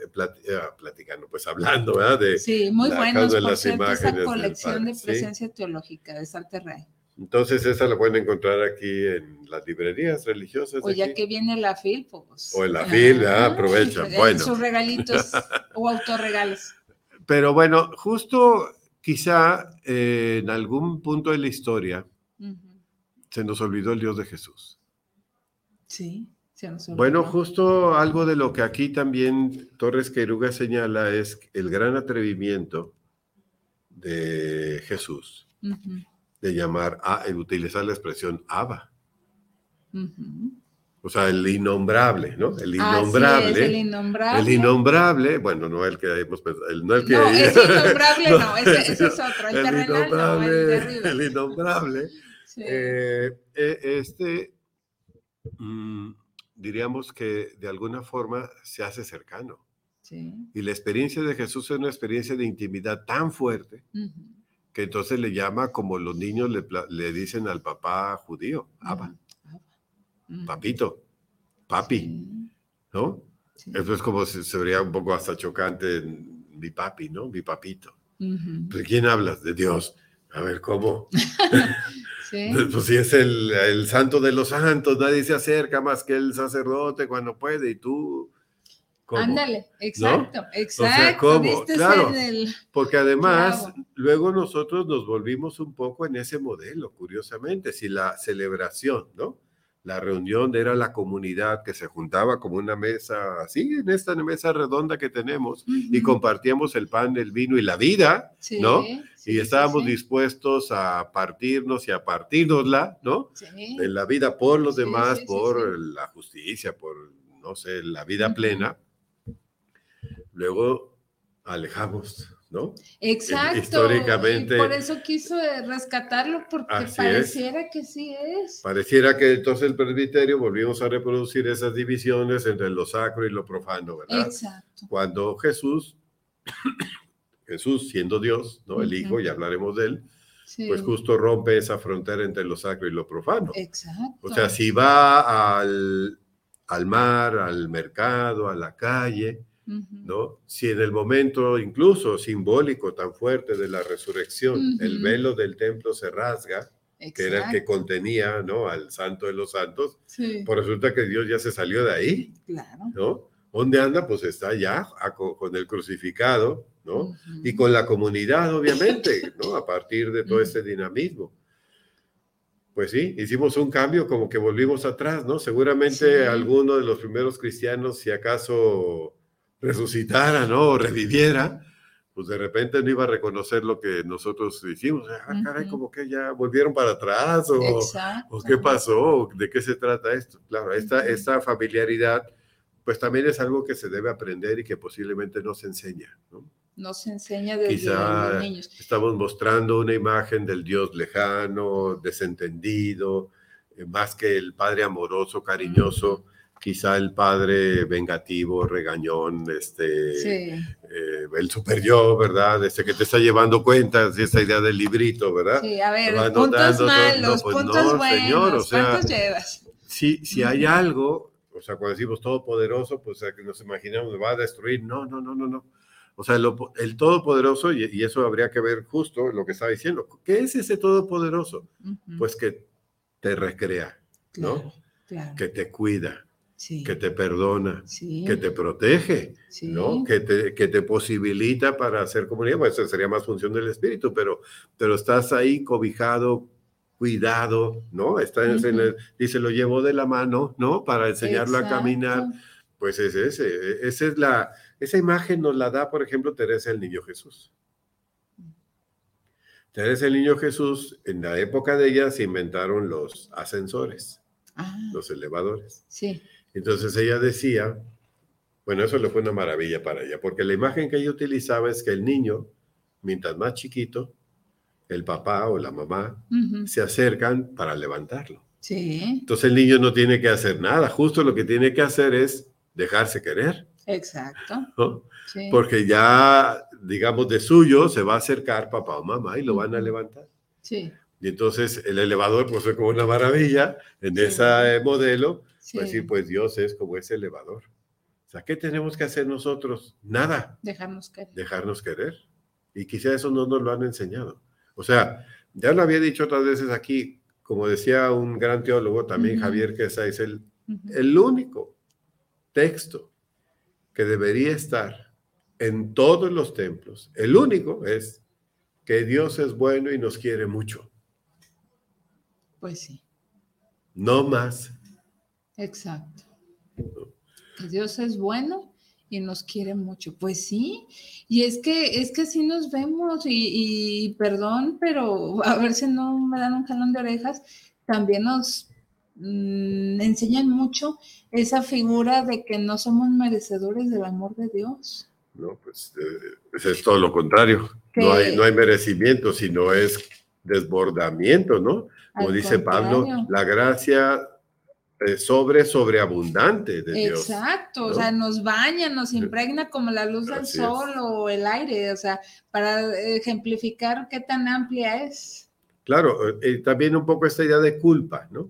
ah, platicando, pues hablando, ¿verdad? De sí, muy bueno, por las esa colección de presencia teológica de Salterray. Entonces esa la pueden encontrar aquí en las librerías religiosas. O ya que viene la FIL, pues. O en la FIL, ah, aprovechan. Bueno. Sus regalitos o autorregalos. Pero bueno, justo quizá eh, en algún punto de la historia se nos olvidó el Dios de Jesús. Sí. Bueno, justo algo de lo que aquí también Torres Queruga señala es el gran atrevimiento de Jesús de llamar a utilizar la expresión Abba. O sea, el innombrable, ¿no? El innombrable. el innombrable. El innombrable, bueno, no el que hemos pensado, el, no el que... No, ese innombrable no, ese, es otro, el, el innombrable, el, innombrable. Eh, eh, este, mm, diríamos que de alguna forma se hace cercano. Y la experiencia de Jesús es una experiencia de intimidad tan fuerte que entonces le llama como los niños le, dicen al papá judío, Abba, papito, papi, ¿no? Eso es como si se vería un poco hasta chocante mi papi, ¿no? Mi papito. ¿De quién hablas? De Dios. A ver, ¿cómo? Pues si es el, santo de los santos, nadie se acerca más que el sacerdote cuando puede y tú Ándale, exacto, exacto. O sea, ¿cómo? Claro. el- Porque además, Claro. luego nosotros nos volvimos un poco en ese modelo, curiosamente, si la celebración, ¿no? La reunión era la comunidad que se juntaba como una mesa, así, en esta mesa redonda que tenemos, y compartíamos el pan, el vino y la vida, Sí, ¿no? sí, y estábamos sí. dispuestos a partirnos y a partirnosla, ¿no? En la vida por los demás, por la justicia, por, no sé, la vida plena. Luego alejamos, ¿no? Exacto. históricamente- y por eso quiso eh, rescatarlo, porque es. pareciera que sí es. Pareciera que entonces el presbiterio volvimos a reproducir esas divisiones entre lo sacro y lo profano, ¿verdad? Exacto. Cuando Jesús, Jesús siendo Dios, ¿no? El Hijo, Ujú. y hablaremos de él, Sí. pues justo rompe esa frontera entre lo sacro y lo profano. Exacto. O sea, si va al, al mar, al mercado, a la calle, ¿no? Si en el momento incluso simbólico tan fuerte de la resurrección, el velo del templo se rasga, que era el que Exacto. contenía, ¿no? Al santo de los santos, Sí, pues resulta que Dios ya se salió de ahí, claro. ¿no? ¿Dónde anda? Pues está allá a- co- con el crucificado, ¿no? Y con la comunidad, obviamente, ¿no? A partir de todo Ujú. este dinamismo. Pues sí, hicimos un cambio, como que volvimos atrás, ¿no? Seguramente Sí. alguno de los primeros cristianos, si acaso resucitara, ¿no? O reviviera, pues de repente no iba a reconocer lo que nosotros hicimos. Ah, caray, como que ya volvieron para atrás, o, qué pasó, ¿de qué se trata esto? Claro, esta, esta familiaridad, pues también es algo que se debe aprender y que posiblemente no se enseña, ¿no? No se enseña desde Quizá los niños. estamos mostrando una imagen del Dios lejano, desentendido, eh, más que el Padre amoroso, cariñoso, quizá el Padre vengativo, regañón, este, Sí, eh, el super yo, ¿verdad? Este que te está llevando cuentas, esa idea del librito, ¿verdad? sí, a ver, puntos anotando, no, malos, pues puntos no, buenos, señor, o sea, ¿cuántos llevas? Si, si hay algo, o sea, cuando decimos todopoderoso, pues que nos imaginamos, va a destruir. No, no, no, no, no. O sea, lo- el todopoderoso, y, y eso habría que ver justo lo que estaba diciendo. ¿Qué es ese todopoderoso? Ujú, Pues que te recrea, ¿no? claro, que te cuida, sí, que te perdona, sí, que te protege, sí, ¿no? Que te, que te posibilita para hacer comunidad. Pues esa sería más función del espíritu, pero, pero estás ahí cobijado, cuidado, ¿no? Está en- en el- dice, lo llevó de la mano, ¿no? Para enseñarlo a caminar. Pues es ese, esa es la, esa imagen nos la da, por ejemplo, Teresa el Niño Jesús. Teresa el Niño Jesús, en la época de ella se inventaron los ascensores, Ah, los elevadores. sí, Entonces ella decía, bueno, eso le fue una maravilla para ella, porque la imagen que ella utilizaba es que el niño, mientras más chiquito, el papá o la mamá se acercan para levantarlo. sí, Entonces el niño no tiene que hacer nada, justo lo que tiene que hacer es dejarse querer, exacto, ¿no? sí, Porque ya, digamos, de suyo se va a acercar papá o mamá y lo van a levantar. sí, Y entonces el elevador, pues fue como una maravilla en Sí. ese modelo, sí, pues sí, pues Dios es como ese elevador. O sea, ¿qué tenemos que hacer nosotros? Nada, dejarnos caer. dejarnos querer. Y quizá eso no nos lo han enseñado. O sea, ya lo había dicho otras veces aquí, como decía un gran teólogo también, Ujú. Javier Quesa, es el, el único texto que debería estar en todos los templos. El único es que Dios es bueno y nos quiere mucho. Pues sí, No más. Exacto. Dios es bueno y nos quiere mucho. Pues sí, y es que es que así nos vemos y, y perdón, pero a ver si no me dan un jalón de orejas, también nos mm, enseñan mucho esa figura de que no somos merecedores del amor de Dios. No, pues eh, es todo lo contrario. No hay, no hay merecimiento, sino es desbordamiento, ¿no? Como Al dice Pablo, la gracia sobre, sobreabundante de Dios. Exacto, o ¿no? sea, nos baña, nos impregna como la luz del Así es. sol o el aire, o sea, para ejemplificar qué tan amplia es. Claro, eh, eh, también un poco esta idea de culpa, ¿no?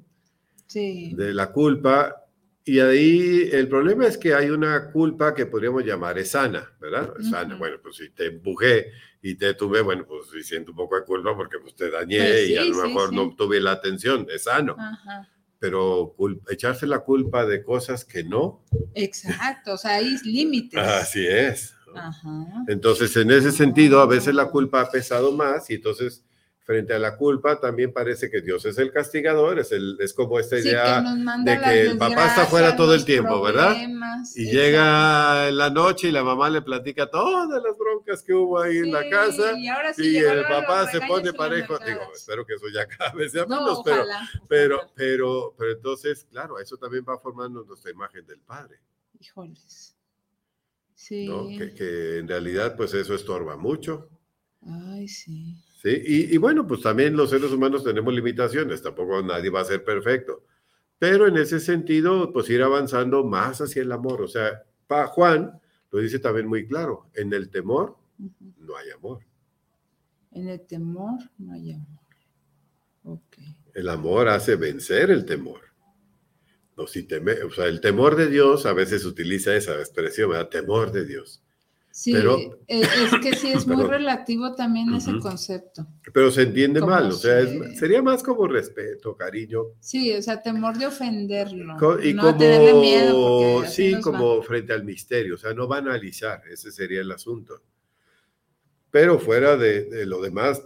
Sí, De la culpa. Y ahí el problema es que hay una culpa que podríamos llamar es sana, ¿verdad? Es sana. Ujú. Bueno, pues si te empujé y te tuve, bueno, pues sí siento un poco de culpa porque pues te dañé Pues y a sí, lo sí, mejor sí. no tuve la atención, es sano. ajá, pero echarse la culpa de cosas que no. Exacto, o sea, hay límites. Así es. Entonces, en ese sentido, a veces la culpa ha pesado más y entonces frente a la culpa, también parece que Dios es el castigador, es, el, es como esta idea de que el papá está fuera todo el tiempo, ¿verdad? Y llega en la noche y la mamá le platica todas las broncas que hubo ahí en la casa y, el papá se pone parejo. Digo, espero que eso ya acabe, sea menos, pero, pero, pero, pero entonces, claro, eso también va formando nuestra imagen del padre. Híjoles. Sí. Que, que en realidad, pues eso estorba mucho. Ay, sí. Y, bueno, pues también los seres humanos tenemos limitaciones, tampoco nadie va a ser perfecto. Pero en ese sentido, pues ir avanzando más hacia el amor. O sea, para Juan lo dice también muy claro, en el temor no hay amor. En el temor no hay amor. Ok. El amor hace vencer el temor. No, si teme, o sea, el temor de Dios a veces utiliza esa expresión, ¿verdad? Temor de Dios. Sí, pero, eh, es que sí es muy relativo también ese concepto. Pero se entiende mal, o sea, sería más como respeto, cariño. Sí, o sea, temor de ofenderlo. y no como, miedo sí, como frente al misterio, o sea, no banalizar, ese sería el asunto. Pero fuera de, de lo demás,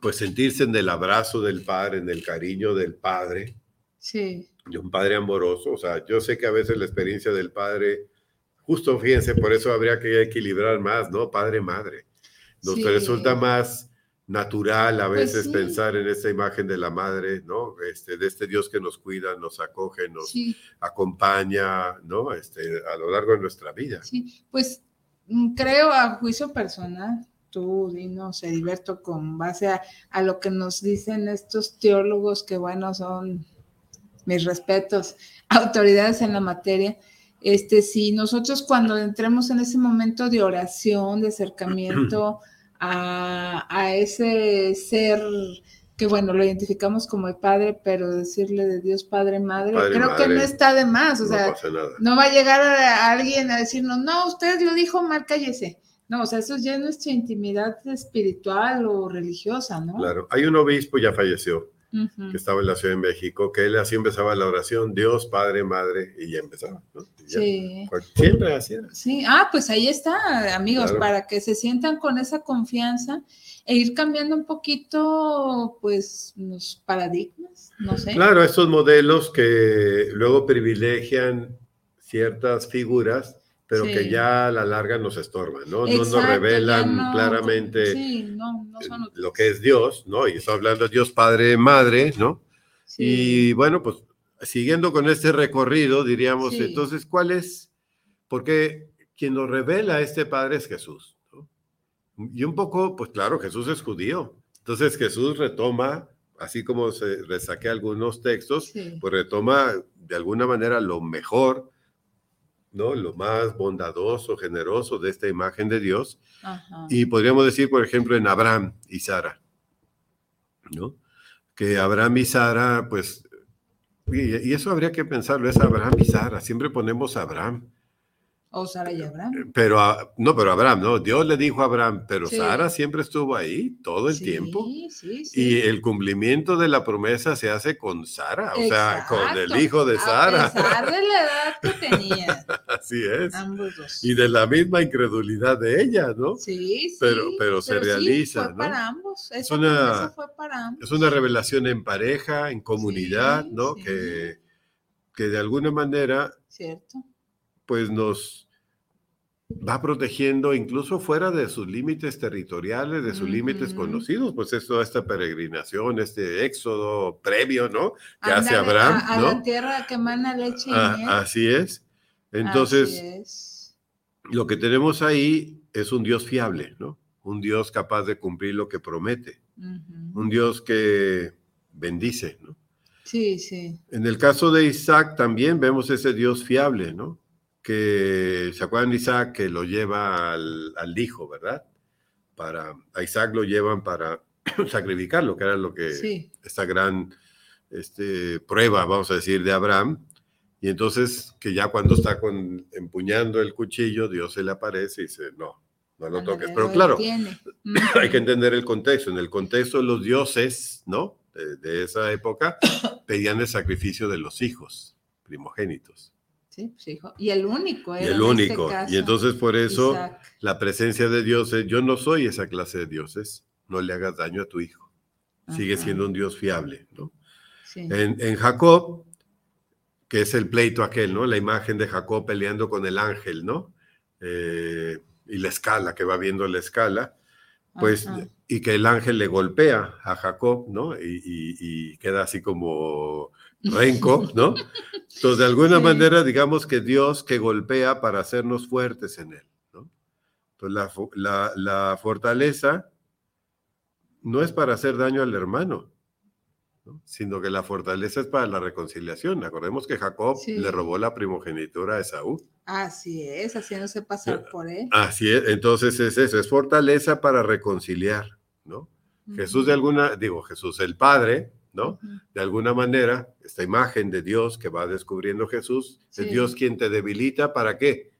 pues sentirse en el abrazo del padre, en el cariño del padre. Sí. De un padre amoroso, o sea, yo sé que a veces la experiencia del padre Justo, fíjense, por eso habría que equilibrar más, ¿no? Padre-madre. Nos resulta más natural a pues veces pensar en esta imagen de la madre, ¿no? Este, de este Dios que nos cuida, nos acoge, nos acompaña, ¿no? Este, a lo largo de nuestra vida. Sí, pues mm, creo a juicio personal, tú dinos, Heriberto, con base a, a, lo que nos dicen estos teólogos que, bueno, son mis respetos, autoridades en la materia, este, si nosotros cuando entremos en ese momento de oración, de acercamiento a, ese ser que bueno, lo identificamos como el Padre, pero decirle de Dios Padre, Madre, creo que no está de más, o sea, no va a llegar a, alguien a decirnos, no, usted lo dijo mal, cállese. No, o sea, eso ya es nuestra intimidad espiritual o religiosa, ¿no? Claro, hay un obispo, ya falleció, que estaba en la Ciudad de México, que él así empezaba la oración, Dios, Padre, Madre, y ya empezaba. sí. Siempre así Sí, ah, pues ahí está, amigos, para que se sientan con esa confianza e ir cambiando un poquito, pues, los paradigmas, no sé. Claro, esos modelos que luego privilegian ciertas figuras pero que ya a la larga nos estorban, ¿no? no nos revelan claramente lo que es Dios, ¿no? Y está hablando de Dios Padre, Madre, ¿no? Y bueno, pues siguiendo con este recorrido, diríamos, entonces, ¿cuál es? Porque quien nos revela este Padre es Jesús, ¿no? Y un poco, pues claro, Jesús es judío. Entonces Jesús retoma, así como se resaque algunos textos, pues retoma de alguna manera lo mejor ¿no? Lo más bondadoso, generoso de esta imagen de Dios. Y podríamos decir, por ejemplo, en Abraham y Sara, ¿no? Que Abraham y Sara, pues, y, y eso habría que pensarlo, es Abraham y Sara, siempre ponemos Abraham. O Sara y Abraham. Pero, no, pero Abraham, no, Dios le dijo a Abraham, pero Sara siempre estuvo ahí todo el tiempo. Y el cumplimiento de la promesa se hace con Sara, o sea, con el hijo de Sara. A pesar de la edad que tenía. Así es. Y de la misma incredulidad de ella, ¿no? Sí, sí. Pero, pero se realiza, fue Para ambos. es una, fue para ambos. Es una revelación en pareja, en comunidad, ¿no? Que, que de alguna manera. Cierto pues nos va protegiendo incluso fuera de sus límites territoriales, de sus límites conocidos, pues es toda esta peregrinación, este éxodo previo, ¿no? Que hace Abraham, a, la tierra que mana leche y ah, Así es. Entonces, lo que tenemos ahí es un Dios fiable, ¿no? Un Dios capaz de cumplir lo que promete, un Dios que bendice, ¿no? Sí, sí. En el caso de Isaac también vemos ese Dios fiable, ¿no? Que, ¿se acuerdan de Isaac que lo lleva al, hijo, verdad? Para, a Isaac lo llevan para sacrificarlo, que era lo que, esta gran este, prueba, vamos a decir, de Abraham. Y entonces, que ya cuando está con, empuñando el cuchillo, Dios se le aparece y dice, no, no lo toques. Pero claro, hay que entender el contexto. En el contexto los dioses, ¿no? De, de esa época, pedían el sacrificio de los hijos primogénitos. Sí, pues. Y el único. y el único. y entonces por eso la presencia de Dios es, yo no soy esa clase de dioses, no le hagas daño a tu hijo. Sigue siendo un Dios fiable, ¿no? En, Jacob, que es el pleito aquel, ¿no? La imagen de Jacob peleando con el ángel, ¿no? Eh, y la escala, que va viendo la escala, pues, y que el ángel le golpea a Jacob, ¿no? Y, queda así como renco, ¿no? Entonces, de alguna manera, digamos que Dios que golpea para hacernos fuertes en él, ¿no? Entonces, la fortaleza no es para hacer daño al hermano, sino que la fortaleza es para la reconciliación. Acordemos que Jacob le robó la primogenitura a Esaú. Así es, haciéndose pasar por él. Así es, entonces es eso, es fortaleza para reconciliar, ¿no? Jesús de alguna, digo, Jesús el Padre, ¿no? De alguna manera, esta imagen de Dios que va descubriendo Jesús, es Dios quien te debilita, ¿para qué?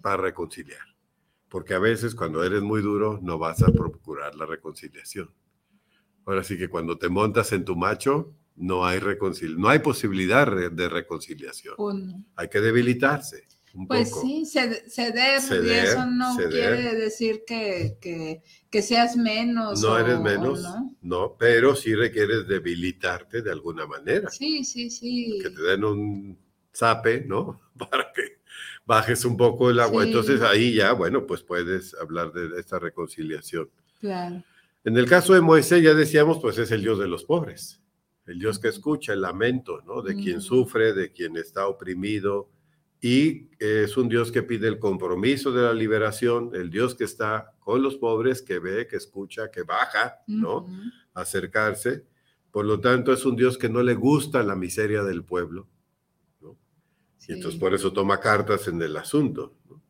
Para reconciliar. Porque a veces cuando eres muy duro no vas a procurar la reconciliación. Ahora sí que cuando te montas en tu macho, no hay, no hay posibilidad de reconciliación. Hay que debilitarse. Un pues sí, ceder, y eso no quiere decir que, seas menos. No eres menos, no. pero sí requieres debilitarte de alguna manera. Sí, sí, sí. Que te den un zape, ¿no? Para que bajes un poco el agua. Entonces ahí ya, bueno, pues puedes hablar de esta reconciliación. Claro. En el caso de Moisés, ya decíamos, pues es el Dios de los pobres, el Dios que escucha el lamento, ¿no? De quien sufre, de quien está oprimido, y es un Dios que pide el compromiso de la liberación, el Dios que está con los pobres, que ve, que escucha, que baja, ¿no? Acercarse. Por lo tanto, es un Dios que no le gusta la miseria del pueblo, ¿no? Y entonces por eso toma cartas en el asunto. ¿no?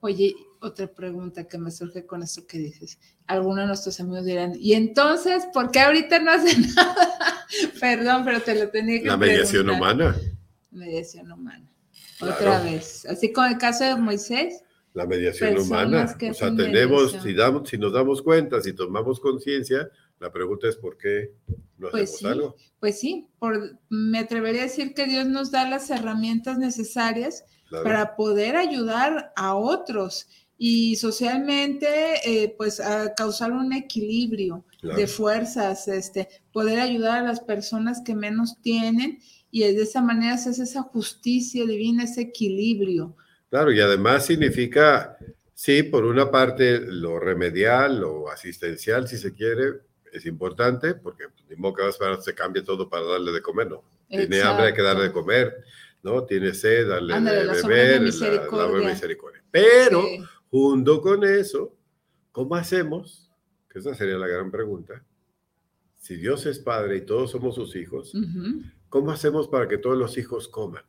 Oye, otra pregunta que me surge con esto que dices. Algunos de nuestros amigos dirán, ¿y entonces por qué ahorita no hacen nada? Perdón, pero te lo tenía que La mediación humana. Mediación humana. Otra vez. Así como el caso de Moisés. La mediación humana. O sea, tenemos, si, damos, si nos damos cuenta, si tomamos conciencia, la pregunta es por qué no pues hacemos algo. Pues sí, por, me atrevería a decir que Dios nos da las herramientas necesarias para poder ayudar a otros y socialmente, eh, pues, a causar un equilibrio de fuerzas, este, poder ayudar a las personas que menos tienen y de esa manera se hace esa justicia divina, ese equilibrio. Claro, y además significa, sí, por una parte, lo remedial, lo asistencial, si se quiere, es importante, porque ni modo que se cambie todo para darle de comer, ¿no? Tiene hambre, hay que darle de comer ¿no? Tiene sed, dale de beber, la, misericordia. Pero, junto con eso, ¿cómo hacemos? Que esa sería la gran pregunta. Si Dios es Padre y todos somos sus hijos, ¿cómo hacemos para que todos los hijos coman?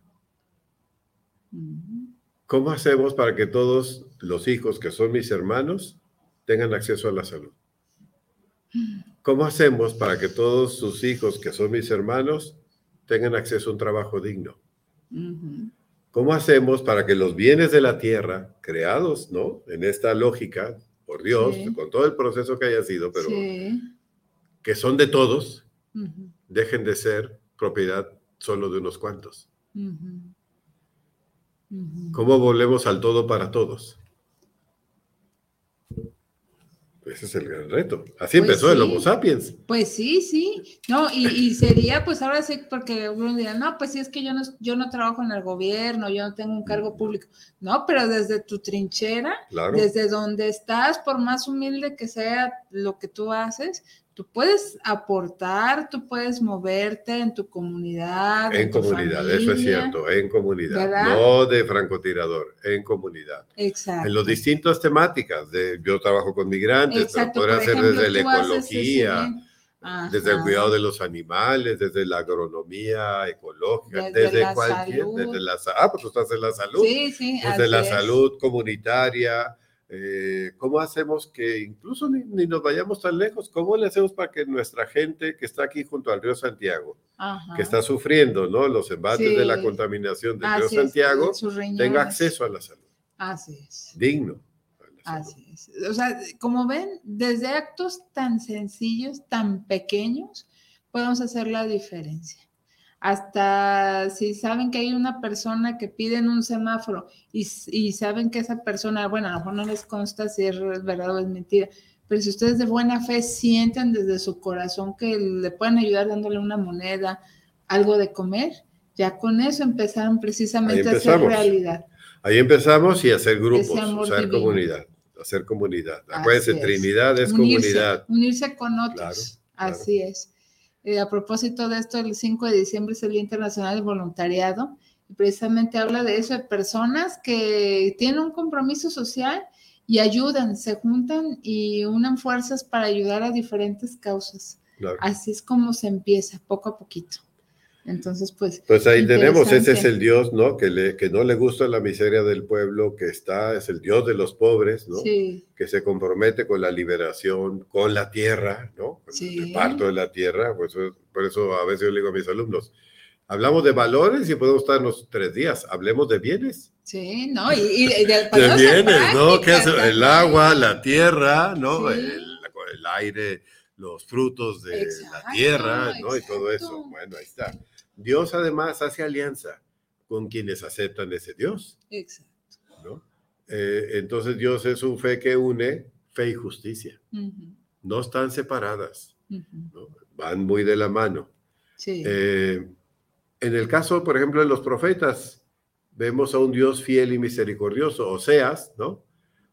¿Cómo hacemos para que todos los hijos que son mis hermanos tengan acceso a la salud? ¿Cómo hacemos para que todos sus hijos que son mis hermanos tengan acceso a un trabajo digno? ¿Cómo hacemos para que los bienes de la tierra, creados, ¿no? En esta lógica, por Dios, con todo el proceso que haya sido, pero que son de todos, dejen de ser propiedad solo de unos cuantos? ¿Cómo volvemos al todo para todos? Ese es el gran reto. Así pues empezó el Homo sapiens. Pues sí, sí. No, y, sería, pues ahora sí, porque uno dirá, no, pues sí, es que yo no, yo no trabajo en el gobierno, yo no tengo un cargo público. No, pero desde tu trinchera, desde donde estás, por más humilde que sea lo que tú haces, tú puedes aportar, tú puedes moverte en tu comunidad. En, comunidad, eso es cierto, en comunidad, no de francotirador, en comunidad. Exacto. En las distintas temáticas, de, yo trabajo con migrantes, pero poder hacer desde la ecología, desde el cuidado de los animales, desde la agronomía ecológica, desde, cualquier, desde la ah, pues tú estás en la salud, sí, sí, desde la salud comunitaria, eh, ¿Cómo hacemos que incluso ni, nos vayamos tan lejos? ¿Cómo le hacemos para que nuestra gente que está aquí junto al río Santiago, que está sufriendo ¿no? los embates de la contaminación del río Santiago, tenga acceso a la salud? Así es. Digno. Así es. O sea, como ven, desde actos tan sencillos, tan pequeños, podemos hacer la diferencia. Hasta si saben que hay una persona que pide en un semáforo y, y, saben que esa persona, bueno, a lo mejor no les consta si es verdad o es mentira, pero si ustedes de buena fe sienten desde su corazón que le pueden ayudar dándole una moneda, algo de comer, ya con eso empezaron precisamente a hacer realidad. Ahí empezamos y hacer grupos, hacer comunidad, hacer comunidad. Acuérdense, Trinidad es comunidad. Unirse con otros, así es. Eh, a propósito de esto, el 5 de diciembre es el Día Internacional del Voluntariado y precisamente habla de eso, de personas que tienen un compromiso social y ayudan, se juntan y unen fuerzas para ayudar a diferentes causas. Así es como se empieza, poco a poquito. Entonces, pues. Pues ahí tenemos, ese es el Dios, ¿no? Que, le, que no le gusta la miseria del pueblo, que está, es el Dios de los pobres, ¿no? Sí. Que se compromete con la liberación, con la tierra, ¿no? Con el reparto de la tierra. Pues, por eso a veces yo le digo a mis alumnos, hablamos de valores y podemos estarnos tres días, hablemos de bienes. Sí, ¿no? Y, de, bienes, ¿no? Que es el agua, la tierra, ¿no? El, aire, los frutos de la tierra, ¿no? Y todo eso. Bueno, ahí está. Dios además hace alianza con quienes aceptan ese Dios. Exacto. Eh, entonces Dios es un fe que une fe y justicia. No están separadas, van muy de la mano. Sí. Eh, en el caso, por ejemplo, de los profetas, vemos a un Dios fiel y misericordioso, Oseas, ¿no?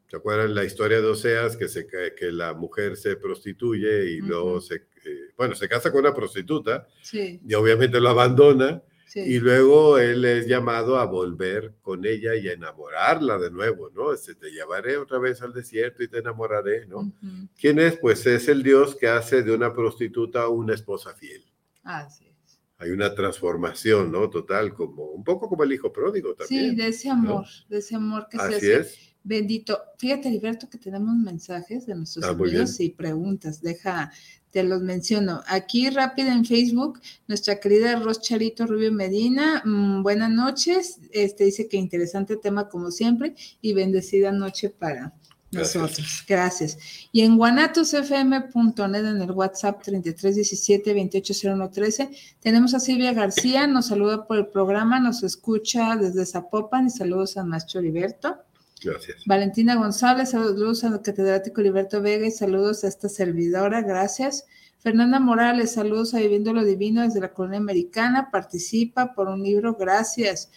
¿Se acuerdan la historia de Oseas que, se, que la mujer se prostituye y luego se, eh, bueno, se casa con una prostituta y obviamente lo abandona y luego él es llamado a volver con ella y a enamorarla de nuevo, ¿no? Este, te llevaré otra vez al desierto y te enamoraré, ¿no? ¿Quién es? Pues es el Dios que hace de una prostituta una esposa fiel. Así es. Hay una transformación, ¿no? Total, como un poco como el hijo pródigo también. Sí, de ese amor, de ese amor que se hace. Es Bendito. Fíjate, Alberto, que tenemos mensajes de nuestros ah, amigos y preguntas. Deja, te los menciono. Aquí rápido en Facebook, nuestra querida Roscharito Rubio Medina, mm, buenas noches. Este dice que interesante tema como siempre y bendecida noche para nosotros. Gracias. Y en guanatosfm.net en el WhatsApp 3317-280113 tenemos a Silvia García, nos saluda por el programa, nos escucha desde Zapopan y saludos a Maestro Heriberto. Gracias. Valentina González, saludos al catedrático Liberto Vega y saludos a esta servidora, gracias. Fernanda Morales, saludos a Viviendo lo Divino desde la colonia americana, participa por un libro, gracias.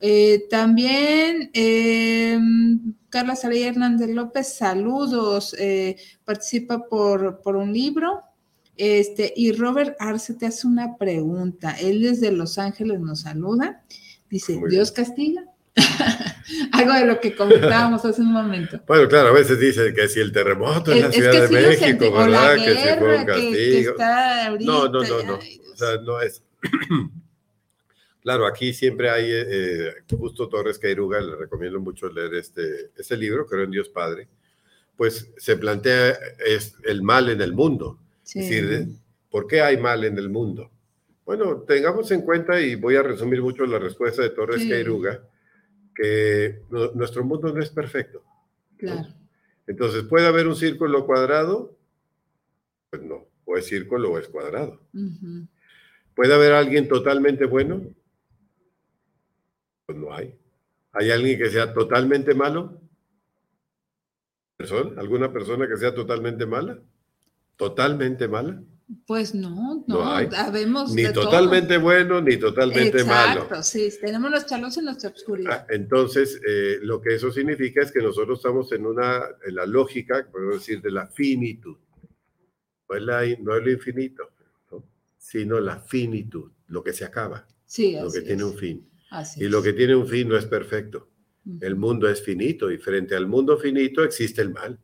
Eh, también eh, Carla Saray Hernández López, saludos, eh, participa por, por, un libro. Este, y Robert Arce te hace una pregunta. Él desde Los Ángeles nos saluda. Dice, ¿Dios castiga? Algo de lo que comentábamos hace un momento. Bueno, claro, a veces dicen que si el terremoto en la Ciudad de México, ¿verdad? que si fue un castigo. no, no, no, no. o sea, no es. claro, aquí siempre hay, eh, Justo Torres Cairuga, le recomiendo mucho leer este, este libro, Creo en Dios Padre, pues se plantea es el mal en el mundo. Es decir, ¿por qué hay mal en el mundo? Bueno, tengamos en cuenta, y voy a resumir mucho la respuesta de Torres sí que nuestro mundo no es perfecto. Claro. Entonces, ¿puede haber un círculo cuadrado? Pues no, o es círculo o es cuadrado. ¿Puede haber alguien totalmente bueno? Pues no hay. ¿Hay alguien que sea totalmente malo? ¿Alguna persona que sea totalmente mala? ¿Totalmente mala? Pues no, no, no ni totalmente bueno ni totalmente malo. Exacto, sí, tenemos los chalos en nuestra oscuridad. Ah, entonces, eh, lo que eso significa es que nosotros estamos en una, en la lógica, podemos decir, de la finitud. No es, la, no es lo infinito, sino la finitud, lo que se acaba, sí, lo que tiene un fin. y lo que tiene un fin no es perfecto. El mundo es finito y frente al mundo finito existe el mal.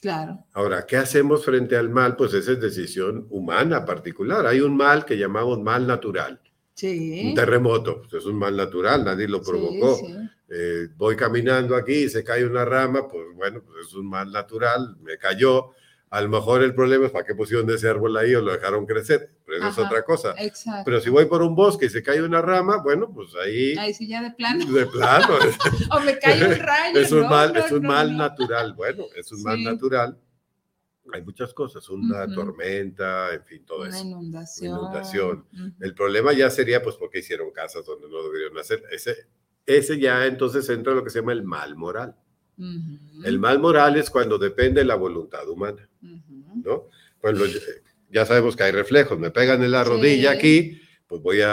Claro. Ahora, ¿qué hacemos frente al mal? Pues esa es decisión humana particular. Hay un mal que llamamos mal natural. Sí. Un terremoto, pues es un mal natural, nadie lo provocó. Eh, voy caminando aquí y se cae una rama, pues bueno, pues es un mal natural, me cayó. A lo mejor el problema es para qué pusieron ese árbol ahí o lo dejaron crecer, pero eso es otra cosa. Exacto. Pero si voy por un bosque y se cae una rama, bueno, pues ahí. Ahí sí, ya de plano. De plano. o me cae un rayo. Es un mal, es un mal natural. Bueno, es un mal natural Hay muchas cosas, una Ujú. tormenta, en fin, todo Una eso. inundación. Inundación. Ujú. El problema ya sería, pues, porque hicieron casas donde no deberían hacer. Ese, ese ya entonces entra lo que se llama el mal moral. El mal moral es cuando depende de la voluntad humana, Ujú. ¿no? Pues ya sabemos que hay reflejos. Me pegan en la Sí. rodilla aquí, pues voy a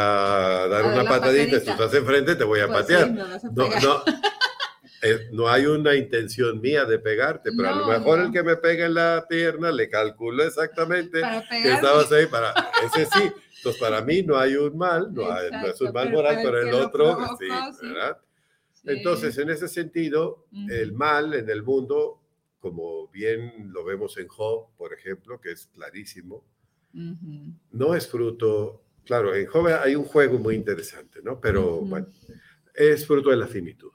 dar A una patadita. Si estás enfrente, te voy a Pues patear. sí, No, pegar. no, eh, no hay una intención mía de pegarte, pero a lo No, mejor no. el que me pega en la pierna le calculo exactamente que estabas ahí para ese sí. Entonces, para mí no hay un mal, no, hay- no es un mal pero moral, el pero el otro, provocó, sí, sí. ¿verdad? Sí. Entonces, en ese sentido, el mal en el mundo, como bien lo vemos en Job, por ejemplo, que es clarísimo, no es fruto, claro, en Job hay un juego muy interesante, ¿no? Pero bueno, es fruto de la finitud.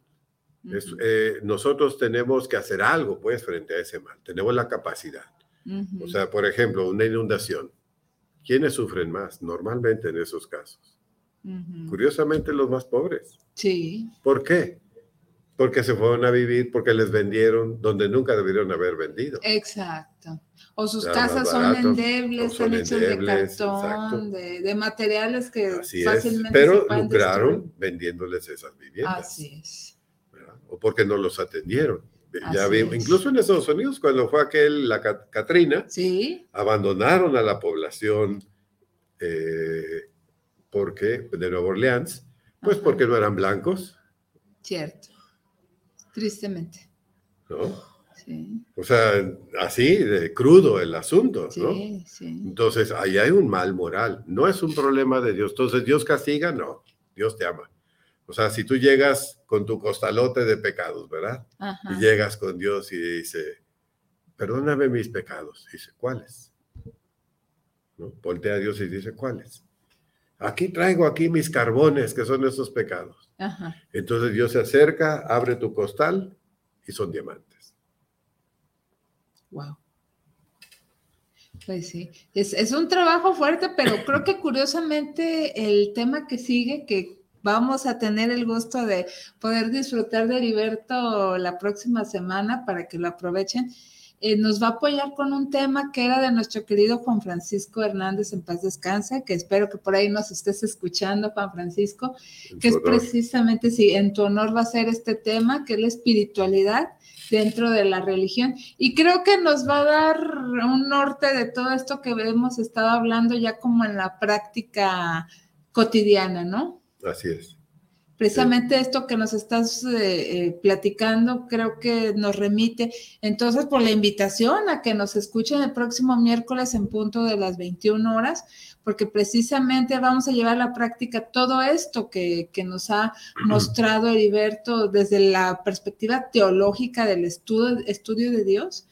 Es, eh, nosotros tenemos que hacer algo, pues, frente a ese mal. Tenemos la capacidad. O sea, por ejemplo, una inundación. ¿Quiénes sufren más normalmente en esos casos? Curiosamente, los más pobres. Sí, ¿Por qué? Porque se fueron a vivir, porque les vendieron donde nunca debieron haber vendido. exacto. O sus casas son barato, endebles, son hechas de cartón, de, de materiales que Así fácilmente se Pero pueden lucraron destruir. vendiéndoles esas viviendas. Así es. ¿verdad? O porque no los atendieron. Ya vimos, incluso en Estados Unidos, cuando fue aquel, la Ca- Katrina, Sí, abandonaron a la población eh, porque de Nueva Orleans, pues Ajá. porque no eran blancos, cierto. Tristemente. ¿no? Sí, O sea, así de crudo el asunto, ¿no? sí, sí. Entonces, ahí hay un mal moral, no es un problema de Dios. Entonces, ¿Dios castiga? No, Dios te ama. O sea, si tú llegas con tu costalote de pecados, ¿verdad? Ajá. Y llegas con Dios y dice, perdóname mis pecados. Dice, ¿cuáles? ¿No? Voltea a Dios y dice, ¿cuáles? Aquí traigo aquí mis carbones, que son esos pecados. Ajá. Entonces Dios se acerca, abre tu costal y son diamantes. Wow. Pues sí, es, es un trabajo fuerte, pero creo que curiosamente el tema que sigue, que vamos a tener el gusto de poder disfrutar de Heriberto la próxima semana para que lo aprovechen, eh, nos va a apoyar con un tema que era de nuestro querido Juan Francisco Hernández en paz descanse, que espero que por ahí nos estés escuchando, Juan Francisco, que es honor. precisamente, sí, en tu honor va a ser este tema, que es la espiritualidad dentro de la religión. Y creo que nos va a dar un norte de todo esto que hemos estado hablando ya como en la práctica cotidiana, ¿no? Así es. Precisamente esto que nos estás eh, eh, platicando creo que nos remite. Entonces por la invitación a que nos escuchen el próximo miércoles en punto de las 21 horas, porque precisamente vamos a llevar a la práctica todo esto que, que nos ha mostrado Heriberto desde la perspectiva teológica del estudio, estudio de Dios,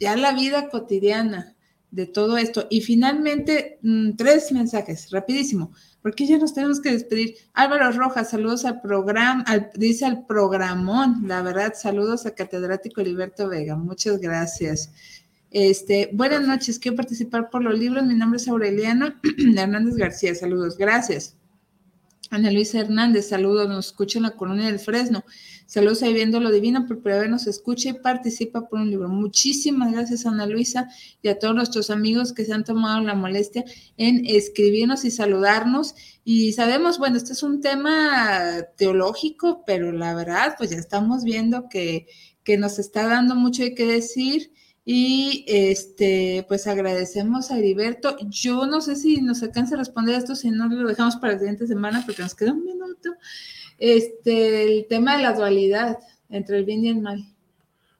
ya la vida cotidiana de todo esto. Y finalmente, mm, tres mensajes, rapidísimo porque ya nos tenemos que despedir. Álvaro Rojas, saludos al programa, al- dice al programón, la verdad, saludos a catedrático Heriberto Vega, muchas gracias. Este, buenas noches, quiero participar por los libros, mi nombre es Aureliana Hernández García, saludos, gracias. Ana Luisa Hernández, saludos, nos escucha en la colonia del Fresno. Saludos ahí viendo lo divino, por nos escucha y participa por un libro. Muchísimas gracias, Ana Luisa, y a todos nuestros amigos que se han tomado la molestia en escribirnos y saludarnos. Y sabemos, bueno, este es un tema teológico, pero la verdad, pues ya estamos viendo que, que nos está dando mucho de qué decir. Y este, pues agradecemos a Heriberto. Yo no sé si nos alcanza a responder esto, si no lo dejamos para la siguiente semana, porque nos queda un minuto. Este, el tema de la dualidad entre el bien y el mal.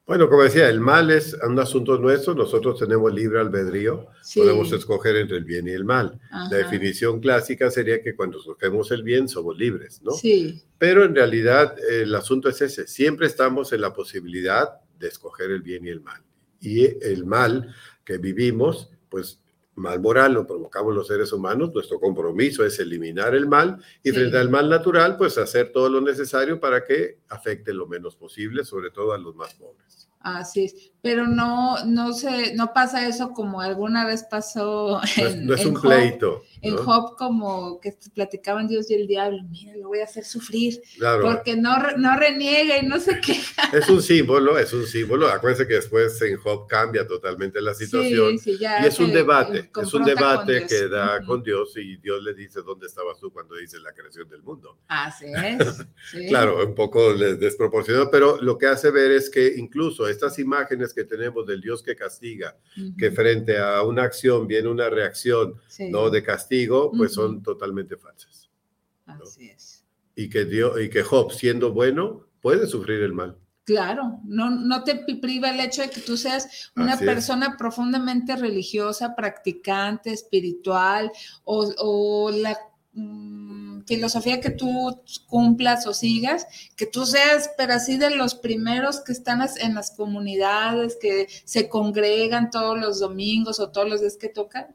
Bueno, como decía, el mal es un asunto nuestro, nosotros tenemos libre albedrío, Sí. podemos escoger entre el bien y el mal. Ajá. La definición clásica sería que cuando escogemos el bien somos libres, ¿no? Sí, Pero en realidad el asunto es ese, siempre estamos en la posibilidad de escoger el bien y el mal. Y el mal que vivimos, pues mal moral lo provocamos los seres humanos, nuestro compromiso es eliminar el mal y Sí. frente al mal natural, pues hacer todo lo necesario para que afecte lo menos posible, sobre todo a los más pobres. Así es, pero no, no se, no pasa eso como alguna vez pasó en, no es, un pleito. En Job, como que platicaban Dios y el diablo, mira, lo voy a hacer sufrir, porque no, no reniega y no se queja. Es un símbolo, es un símbolo. Acuérdense que después en Job cambia totalmente la situación. Sí, sí, ya y es un debate, es un debate que da con Dios y Dios le dice dónde estabas tú cuando dice la creación del mundo. Así es. claro, un poco desproporcionado, pero lo que hace ver es que incluso estas imágenes que tenemos del Dios que castiga, que frente a una acción viene una reacción no de castigo, pues son totalmente falsas. Así es. Y que, Dios, y que Job, siendo bueno, puede sufrir el mal. Claro, no, no te priva el hecho de que tú seas una persona profundamente religiosa, practicante, espiritual, o, o la Mm, filosofía que tú cumplas o sigas, que tú seas, pero así de los primeros que están en las comunidades, que se congregan todos los domingos o todos los días que tocan,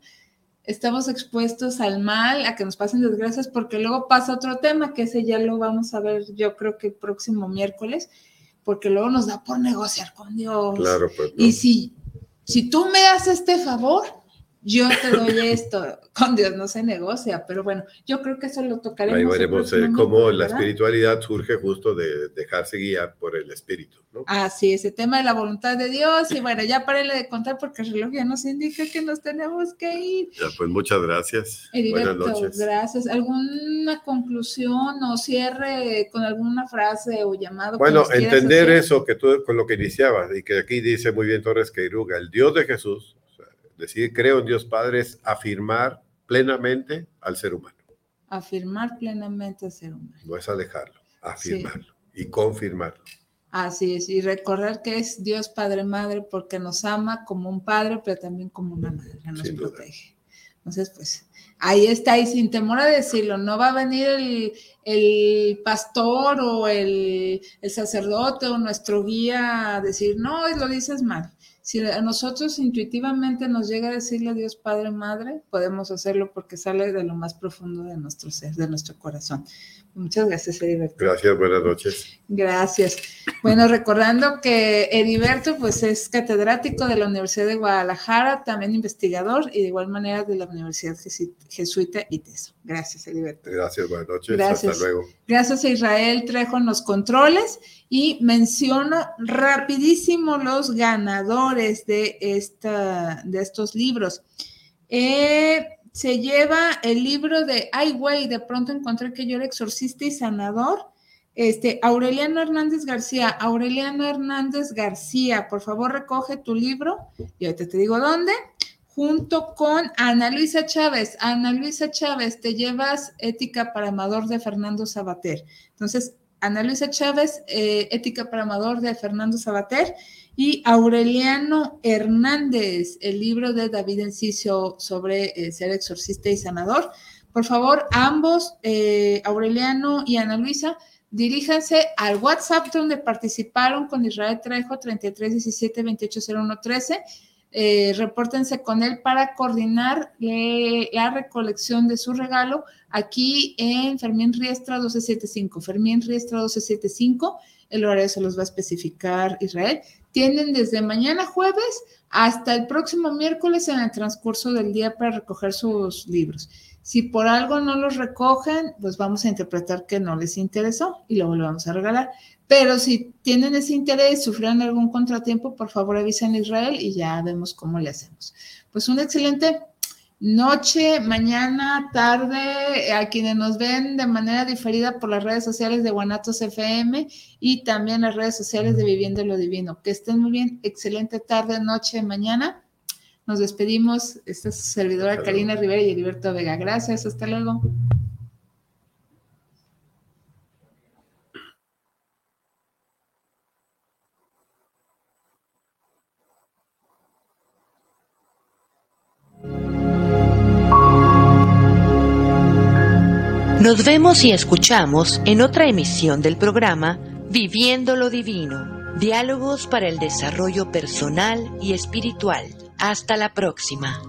estamos expuestos al mal, a que nos pasen desgracias, porque luego pasa otro tema, que ese ya lo vamos a ver yo creo que el próximo miércoles, porque luego nos da por negociar con Dios. Claro, pues, Y si, si tú me das este favor, yo te doy esto, con Dios no se negocia, pero bueno, yo creo que eso lo tocaremos. Ahí veremos eh, cómo la espiritualidad surge justo de dejarse guiar por el espíritu, ¿no? Así, ese tema de la voluntad de Dios, y bueno, ya párele de contar porque el reloj ya nos indica que nos tenemos que ir. Ya, pues muchas gracias. Buenas noches. Gracias. ¿Alguna conclusión o cierre con alguna frase o llamado? Bueno, entender eso que tú, con lo que iniciabas, y que aquí dice muy bien Torres Queiruga, el Dios de Jesús Decir creo en Dios Padre es afirmar plenamente al ser humano. Afirmar plenamente al ser humano. No es alejarlo, afirmarlo y confirmarlo. Así es, y recordar que es Dios Padre Madre porque nos ama como un padre, pero también como una madre, nos protege. Entonces, pues ahí está, y sin temor a decirlo, no va a venir el, pastor o el, el, sacerdote o nuestro guía a decir, no, lo dices mal. Si a nosotros intuitivamente nos llega a decirle a Dios Padre, Madre, podemos hacerlo porque sale de lo más profundo de nuestro ser, de nuestro corazón. Muchas gracias, Heriberto. Gracias, buenas noches. Gracias. Bueno, recordando que Heriberto pues es catedrático de la Universidad de Guadalajara, también investigador y de igual manera de la Universidad Jesuita ITESO. Gracias, Heriberto. Gracias, buenas noches. Hasta luego. Gracias a Israel Trejo en los controles y menciono rapidísimo los ganadores de, esta, de estos libros. Eh, se lleva el libro de Ay, güey, de pronto encontré que yo era exorcista y sanador. Este, Aureliano Hernández García, Aureliano Hernández García, por favor recoge tu libro y ahorita te digo dónde, junto con Ana Luisa Chávez. Ana Luisa Chávez, te llevas Ética para Amador de Fernando Sabater. Entonces, Ana Luisa Chávez, eh, Ética para Amador de Fernando Sabater, y Aureliano Hernández, el libro de David Enciso sobre eh, ser exorcista y sanador. Por favor, ambos, eh, Aureliano y Ana Luisa, diríjanse al WhatsApp donde participaron con Israel Trejo 3317 280113 eh, repórtense con él para coordinar eh, la recolección de su regalo aquí en Fermín Riestra 1275. Fermín Riestra 1275, el horario se los va a especificar Israel. Tienen desde mañana jueves hasta el próximo miércoles en el transcurso del día para recoger sus libros. Si por algo no los recogen, pues vamos a interpretar que no les interesó y lo vamos a regalar. Pero si tienen ese interés, sufrieron algún contratiempo, por favor avisen a Israel y ya vemos cómo le hacemos. Pues una excelente noche, mañana, tarde, a quienes nos ven de manera diferida por las redes sociales de Guanatos FM y también las redes sociales de Viviendo lo Divino. Que estén muy bien, excelente tarde, noche, mañana. Nos despedimos. Esta es su servidora Karina Rivera y Heriberto Vega. Gracias, hasta luego. Nos vemos y escuchamos en otra emisión del programa Viviendo lo Divino, diálogos para el desarrollo personal y espiritual. Hasta la próxima.